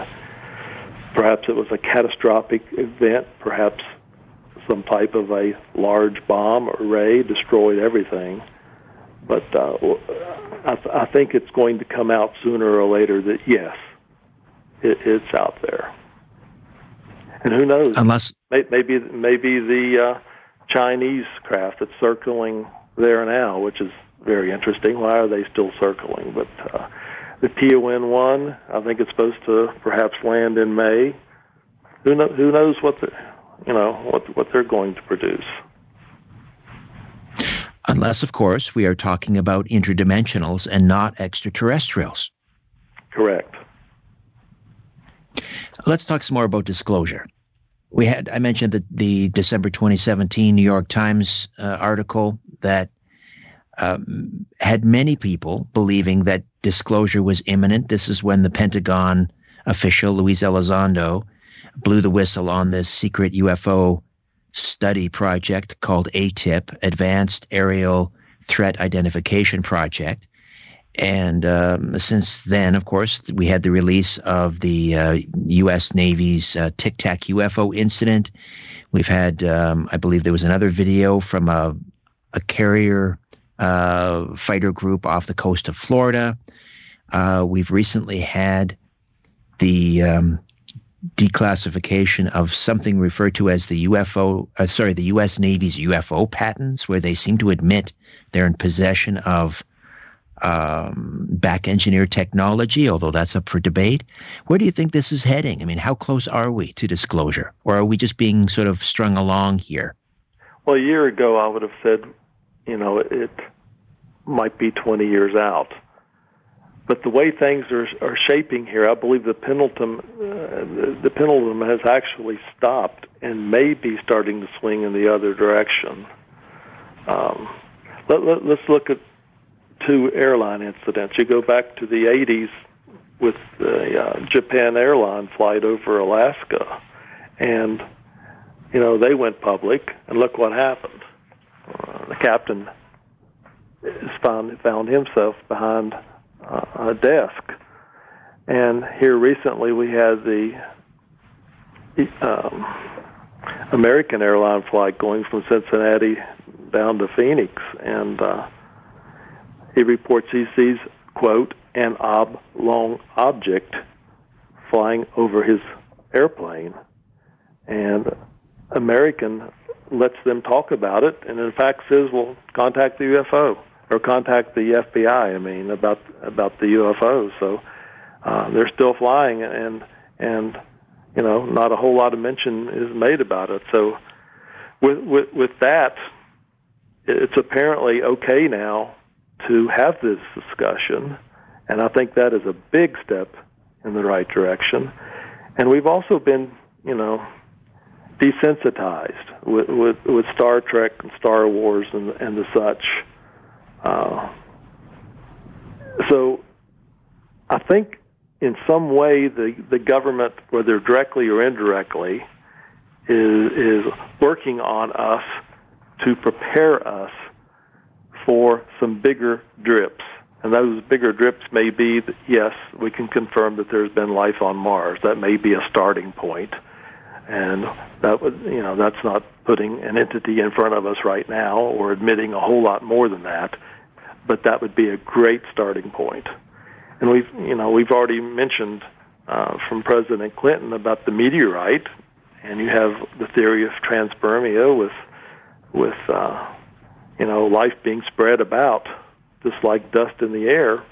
perhaps it was a catastrophic event, perhaps some type of a large bomb or ray destroyed everything. But uh, I, th- I think it's going to come out sooner or later that yes, it, it's out there. And who knows? Unless maybe maybe the uh, Chinese craft that's circling there now, which is very interesting. Why are they still circling? But uh, the Tianwen one, I think it's supposed to perhaps land in May. Who know, who knows what the you know what what they're going to produce. Unless, of course, we are talking about interdimensionals and not extraterrestrials. Correct. Let's talk some more about disclosure. We had I mentioned the the December 2017 New York Times uh, article that um, had many people believing that disclosure was imminent. This is when the Pentagon official Luis Elizondo blew the whistle on this secret UFO study project called ATIP, Advanced Aerial Threat Identification Project. And um, since then, of course, we had the release of the uh, U.S. Navy's uh, Tic Tac UFO incident. We've had, um, I believe, there was another video from a, a carrier uh, fighter group off the coast of Florida. Uh, we've recently had the um, declassification of something referred to as the UFO, uh, sorry, the U.S. Navy's UFO patents, where they seem to admit they're in possession of um, back engineer technology, although that's up for debate. Where do you think this is heading? I mean, how close are we to disclosure, or are we just being sort of strung along here? Well, a year ago, I would have said, you know, it might be 20 years out. But the way things are are shaping here, I believe the pendulum uh, the pendulum has actually stopped and may be starting to swing in the other direction. Um, let, let, let's look at two airline incidents. You go back to the 80s with the uh, Japan airline flight over Alaska, and you know they went public, and look what happened. Uh, the captain is found found himself behind uh, a desk, and here recently we had the um, American airline flight going from Cincinnati down to Phoenix, and uh, he reports he sees, quote, an oblong object flying over his airplane. And American lets them talk about it, and in fact says, "Well, contact the UFO or contact the FBI." I mean, about about the UFO. So uh, they're still flying, and and you know, not a whole lot of mention is made about it. So, with with, with that, it's apparently okay now to have this discussion, and I think that is a big step in the right direction. And we've also been, you know, desensitized with with, with Star Trek and Star Wars and and the such. Uh, so, I think in some way the the government, whether directly or indirectly, is is working on us to prepare us for some bigger drips. And those bigger drips may be that, yes, we can confirm that there's been life on Mars. That may be a starting point. And that would, you know, that's not putting an entity in front of us right now or admitting a whole lot more than that. But that would be a great starting point. And we've, you know, we've already mentioned uh, from President Clinton about the meteorite, and you have the theory of transpermia with, with, uh, you know, life being spread about just like dust in the air.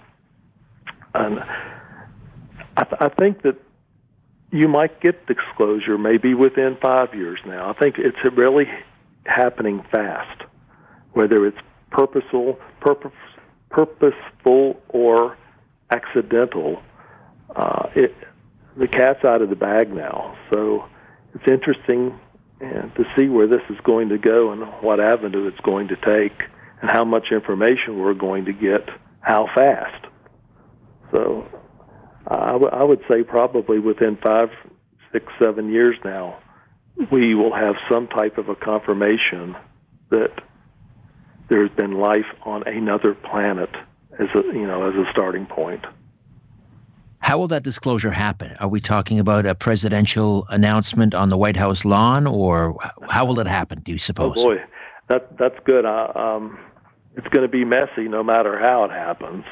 And I, th- I think that you might get disclosure maybe within five years now. I think it's really happening fast, whether it's purposeful, purpose, purposeful or accidental. Uh, it, the cat's out of the bag now, so it's interesting and to see where this is going to go and what avenue it's going to take and how much information we're going to get how fast. So I, w- I would say probably within five, six, seven years now, we will have some type of a confirmation that there's been life on another planet as a you know as a starting point. How will that disclosure happen? Are we talking about a presidential announcement on the White House lawn, or how will it happen? Do you suppose? Oh boy, that that's good. Uh, um, it's going to be messy, no matter how it happens.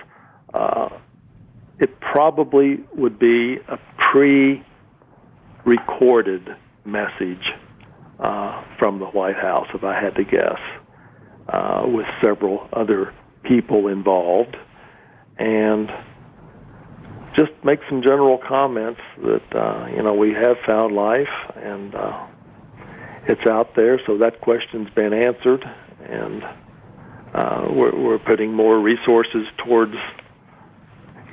Uh, it probably would be a pre-recorded message uh, from the White House, if I had to guess, uh, with several other people involved, and just make some general comments that uh, you know we have found life and uh, it's out there, so that question's been answered, and uh, we're, we're putting more resources towards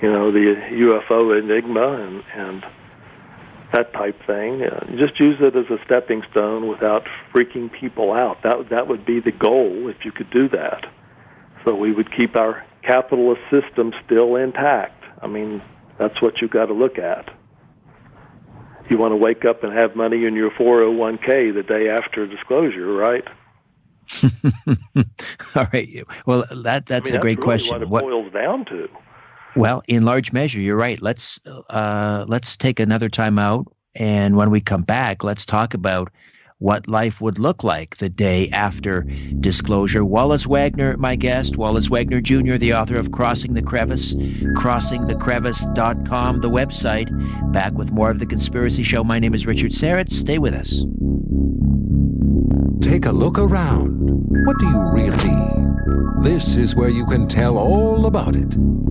you know the UFO enigma and and that type thing. Uh, just use it as a stepping stone without freaking people out. That that would be the goal if you could do that. So we would keep our capitalist system still intact. I mean, that's what you've got to look at. You want to wake up and have money in your 401k the day after disclosure, right? All right. Well, that that's I mean, a great really question. What it boils down to. Well, in large measure, you're right. Let's uh, let's take another time out, and when we come back, let's talk about what life would look like the day after disclosure. Wallace Wagner, my guest, Wallace Wagner Jr., the author of Crossing the Crevice, crossingthecrevice.com, the website. Back with more of The Conspiracy Show. My name is Richard Syrett. Stay with us. Take a look around. What do you really? This is where you can tell all about it.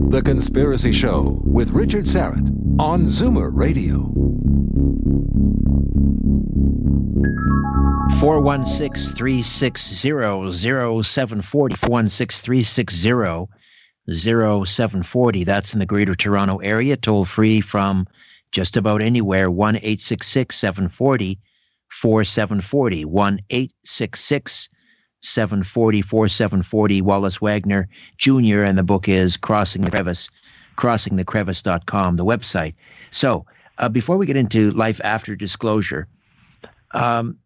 The Conspiracy Show with Richard Syrett on Zoomer Radio. 416 360 0740. 416 360 0740. That's in the Greater Toronto Area. Toll free from just about anywhere. 1 866 740 4740. 1 866 740 4740. Wallace Wagner Jr. And the book is Crossing the Crevice, crossingthecrevice.com, the website. So uh, before we get into life after disclosure, um,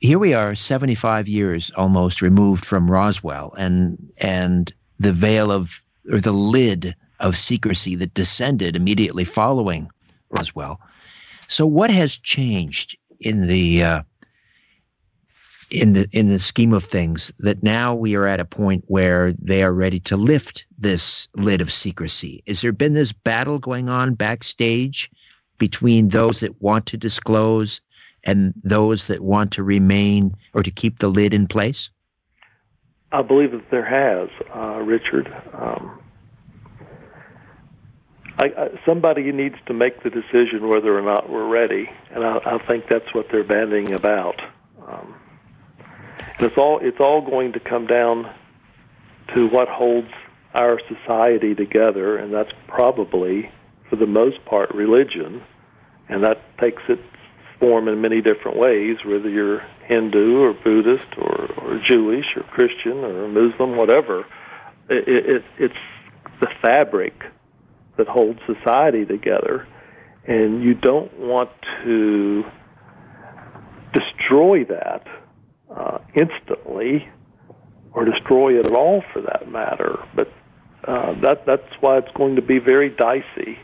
here we are 75 years almost removed from Roswell and and the veil of or the lid of secrecy that descended immediately following Roswell. So what has changed in the uh, in the in the scheme of things that now we are at a point where they are ready to lift this lid of secrecy? Is there been this battle going on backstage between those that want to disclose and those that want to remain or to keep the lid in place? I believe that there has, uh, Richard. Um, I, I, somebody needs to make the decision whether or not we're ready, and I, I think that's what they're bandying about. Um, and it's all it's all going to come down to what holds our society together, and that's probably, for the most part, religion, and that takes its form in many different ways, whether you're Hindu or Buddhist or, or Jewish or Christian or Muslim, whatever. It, it, it's the fabric that holds society together, and you don't want to destroy that uh, instantly or destroy it at all for that matter. But uh, that that's why it's going to be very dicey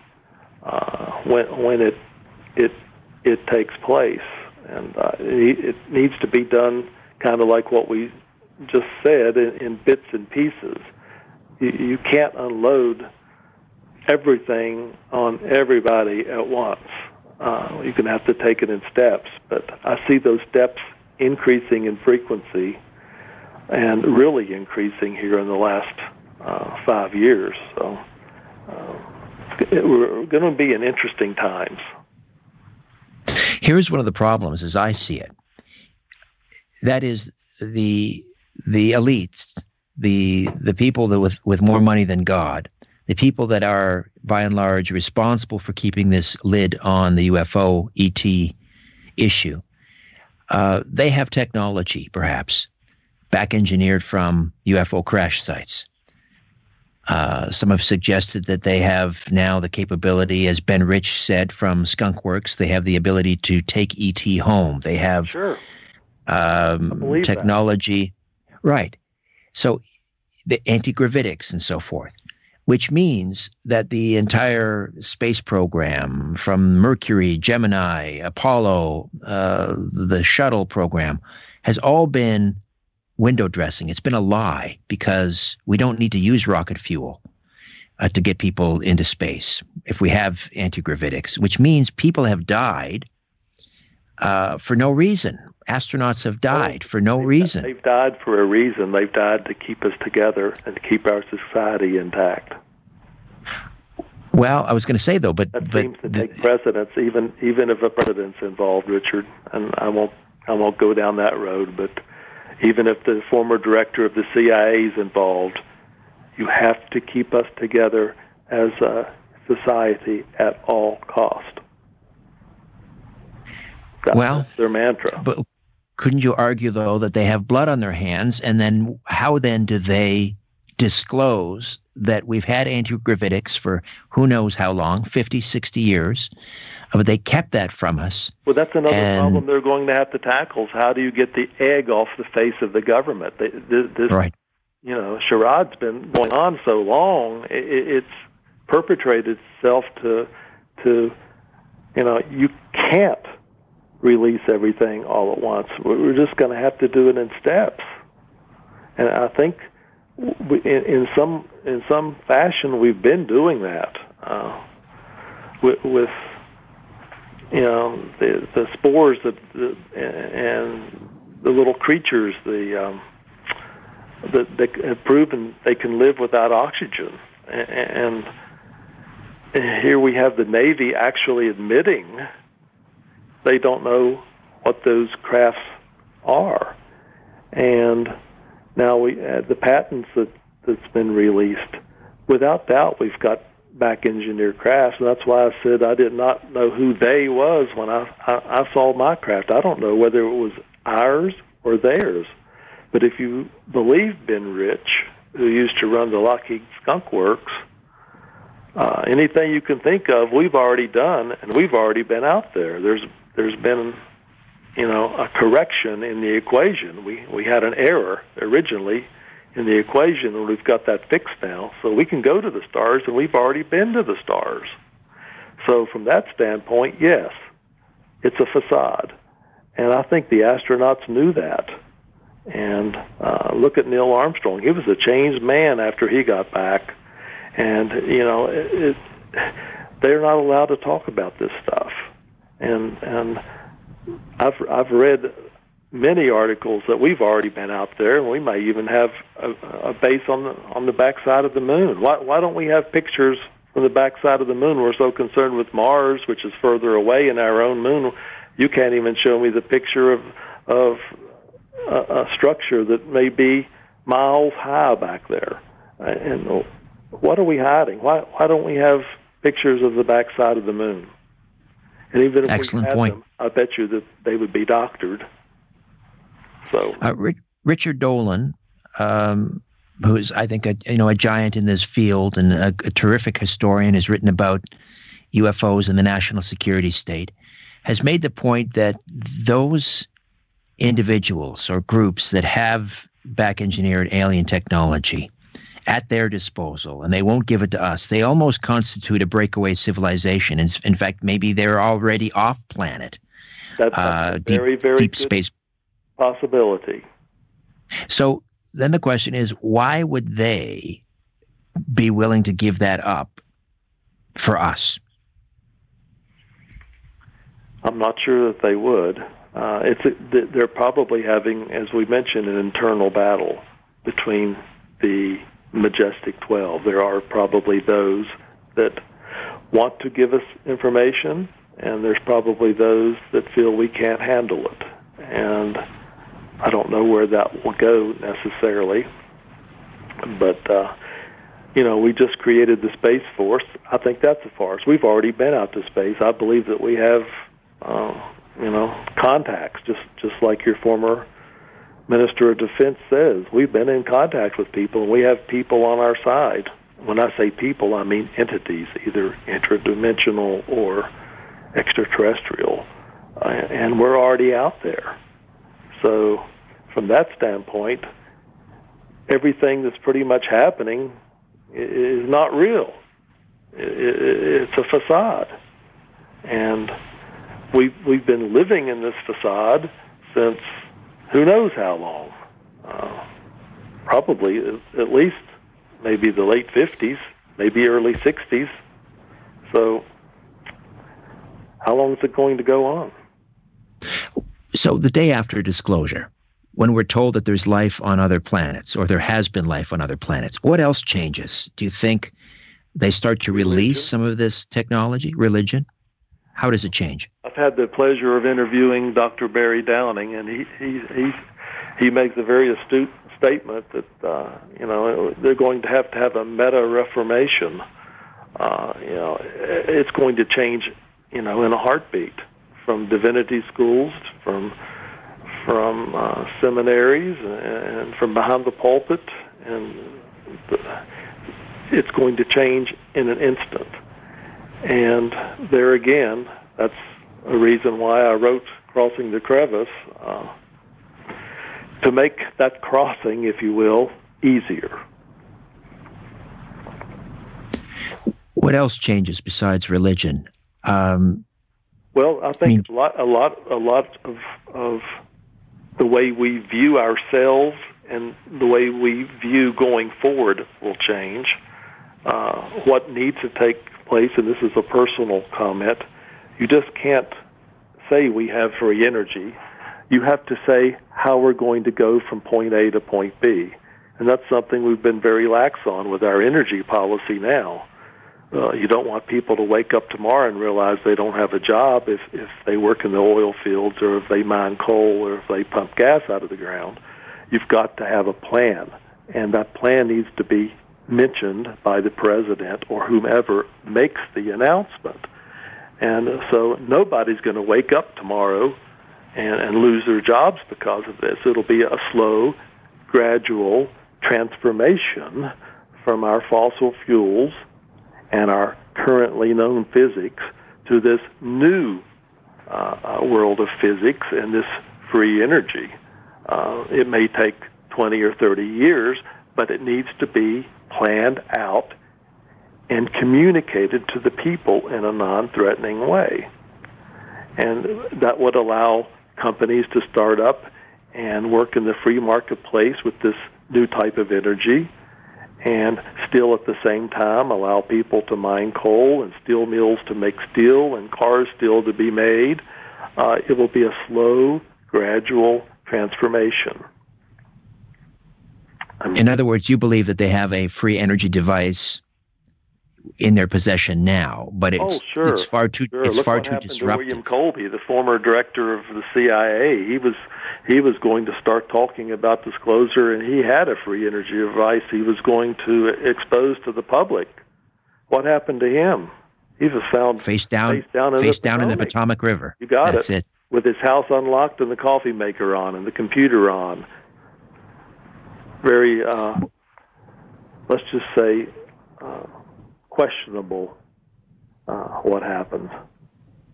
uh, when when it it it takes place, and uh, it, needs to be done kind of like what we just said in, in bits and pieces. You, you can't unload everything on everybody at once. Uh, you're going to have to take it in steps, but I see those steps increasing in frequency and really increasing here in the last uh, five years. So uh, it, we're going to be in interesting times. Here's one of the problems, as I see it. That is the the elites, the the people that with with more money than God, the people that are by and large responsible for keeping this lid on the UFO ET issue. Uh, they have technology, perhaps, back engineered from UFO crash sites. Uh, some have suggested that they have now the capability, as Ben Rich said from Skunkworks, they have the ability to take ET home. They have sure. um, technology. That. Right. So the anti gravitics and so forth, which means that the entire space program from Mercury, Gemini, Apollo, uh, the shuttle program has all been window dressing. It's been a lie because we don't need to use rocket fuel uh, to get people into space if we have antigravitics, which means people have died uh, for no reason. Astronauts have died for no they've, reason. They've died for a reason. They've died to keep us together and to keep our society intact. Well, I was going to say though, but that but seems to take precedence, even even if a president's involved, Richard. And I won't I won't go down that road, but even if the former director of the CIA is involved, you have to keep us together as a society at all cost. That's well, their mantra. But couldn't you argue though that they have blood on their hands, and then how then do they disclose that we've had antigravitics for who knows how long 50 60 years uh, but they kept that from us. Well that's another and, problem they're going to have to tackle is how do you get the egg off the face of the government? This, this right. you know charade's been going on so long it, it's perpetrated itself to to you know you can't release everything all at once. We're just going to have to do it in steps. And i think in, in some in some fashion we've been doing that uh, with, with you know the the spores that the, and the little creatures the um, that they have proven they can live without oxygen. And, and here we have the Navy actually admitting they don't know what those crafts are. And now we uh, the patents that that's been released, without doubt, we've got back engineered crafts, and that's why I said I did not know who they was when I, I I saw my craft. I don't know whether it was ours or theirs, but if you believe Ben Rich, who used to run the Lockheed Skunk Works, uh, anything you can think of, we've already done, and we've already been out there. There's there's been you know, a correction in the equation. We we had an error originally in the equation, and we've got that fixed now. So we can go to the stars, and we've already been to the stars. So from that standpoint, yes, it's a facade, and I think the astronauts knew that. And uh, look at Neil Armstrong; he was a changed man after he got back, and you know, it, it, they're not allowed to talk about this stuff, and and I've I've read many articles that we've already been out there, and we may even have a, a base on the on the backside of the moon. Why why don't we have pictures from the backside of the moon. We're so concerned with Mars, which is further away, and our own moon. You can't even show me the picture of of a, a structure that may be miles high back there. And what are we hiding? Why why don't we have pictures of the backside of the moon? And even if Excellent we had point. them, I bet you that they would be doctored. So Uh, Ri- Richard Dolan, um, who's I think a you know a giant in this field and a, a terrific historian, has written about UFOs and the national security state, has made the point that those individuals or groups that have back engineered alien technology at their disposal and they won't give it to us they almost constitute a breakaway civilization in, in fact maybe they're already off planet that's uh, a deep, very very deep space possibility. So then the question is, why would they be willing to give that up for us? I'm not sure that they would. Uh, it's a, they're probably having, as we mentioned, an internal battle between the majestic twelve. There are probably those that want to give us information, and there's probably those that feel we can't handle it. And I don't know where that will go necessarily, but uh, you know, we just created the space force. I think that's a farce. We've already been out to space. I believe that we have, uh, you know, contacts, just just like your former minister of defense says. We've been in contact with people, and we have people on our side. When I say people, I mean entities, either interdimensional or extraterrestrial, uh, and we're already out there. So, from that standpoint, everything that's pretty much happening is not real. It's a facade, and we've we've been living in this facade since who knows how long. Uh, probably at- least maybe the late fifties, maybe early sixties. So, how long is it going to go on? So the day after disclosure, when we're told that there's life on other planets or there has been life on other planets, what else changes? Do you think they start to release Religion. some of this technology, religion? How does it change? I've had the pleasure of interviewing Dr. Barry Downing, and he he he, he makes a very astute statement that uh, you know they're going to have to have a meta reformation. Uh, you know, it's going to change, you know, in a heartbeat from divinity schools, from from uh, seminaries, and from behind the pulpit, and the, it's going to change in an instant. And there again, that's a reason why I wrote Crossing the Crevice uh, to make that crossing, if you will, easier. What else changes besides religion? Um, Well, I think mean- a lot, a lot, a lot of of the way we view ourselves and the way we view going forward will change. Uh, what needs to take place, and this is a personal comment, you just can't say we have free energy. You have to say how we're going to go from point A to point B. And that's something we've been very lax on with our energy policy now. Uh, you don't want people to wake up tomorrow and realize they don't have a job if, if they work in the oil fields or if they mine coal or if they pump gas out of the ground. You've got to have a plan, and that plan needs to be mentioned by the president or whomever makes the announcement. And so nobody's going to wake up tomorrow and, and lose their jobs because of this. It'll be a slow, gradual transformation from our fossil fuels and our currently known physics to this new uh, uh, world of physics and this free energy. Uh, it may take 20 or 30 years, but it needs to be planned out and communicated to the people in a non threatening way. And that would allow companies to start up and work in the free marketplace with this new type of energy and still at the same time allow people to mine coal and steel mills to make steel and cars still to be made. Uh, it will be a slow, gradual transformation. Um, in other words, you believe that they have a free energy device in their possession now, but it's oh, sure. it's far too sure. it's Look far too disruptive. To William Colby, the former director of the CIA, he was he was going to start talking about disclosure, and he had a free energy device. he was going to expose to the public. What happened to him? He was found face down, face down, in, face the, down Potomac. in the Potomac River. You got That's it. it. With his house unlocked and the coffee maker on and the computer on. Very, uh, let's just say, uh, questionable uh, what happens.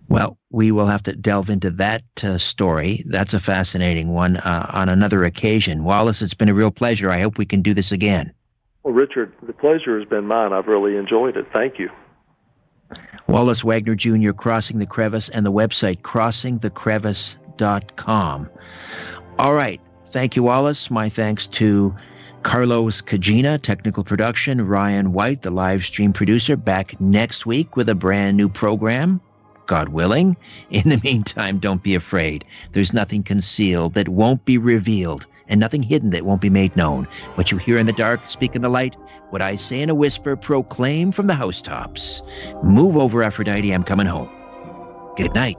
Well, we will have to delve into that uh, story. That's a fascinating one uh, on another occasion. Wallace, it's been a real pleasure. I hope we can do this again. Well, Richard, the pleasure has been mine. I've really enjoyed it. Thank you. Wallace Wagner Jr., Crossing the Crevice, and the website crossingthecrevice.com. All right. Thank you, Wallace. My thanks to Carlos Kajina, technical production, Ryan White, the live stream producer, back next week with a brand new program. God willing. In the meantime, don't be afraid. There's nothing concealed that won't be revealed, and nothing hidden that won't be made known. What you hear in the dark, speak in the light. What I say in a whisper, proclaim from the housetops. Move over, Aphrodite. I'm coming home. Good night.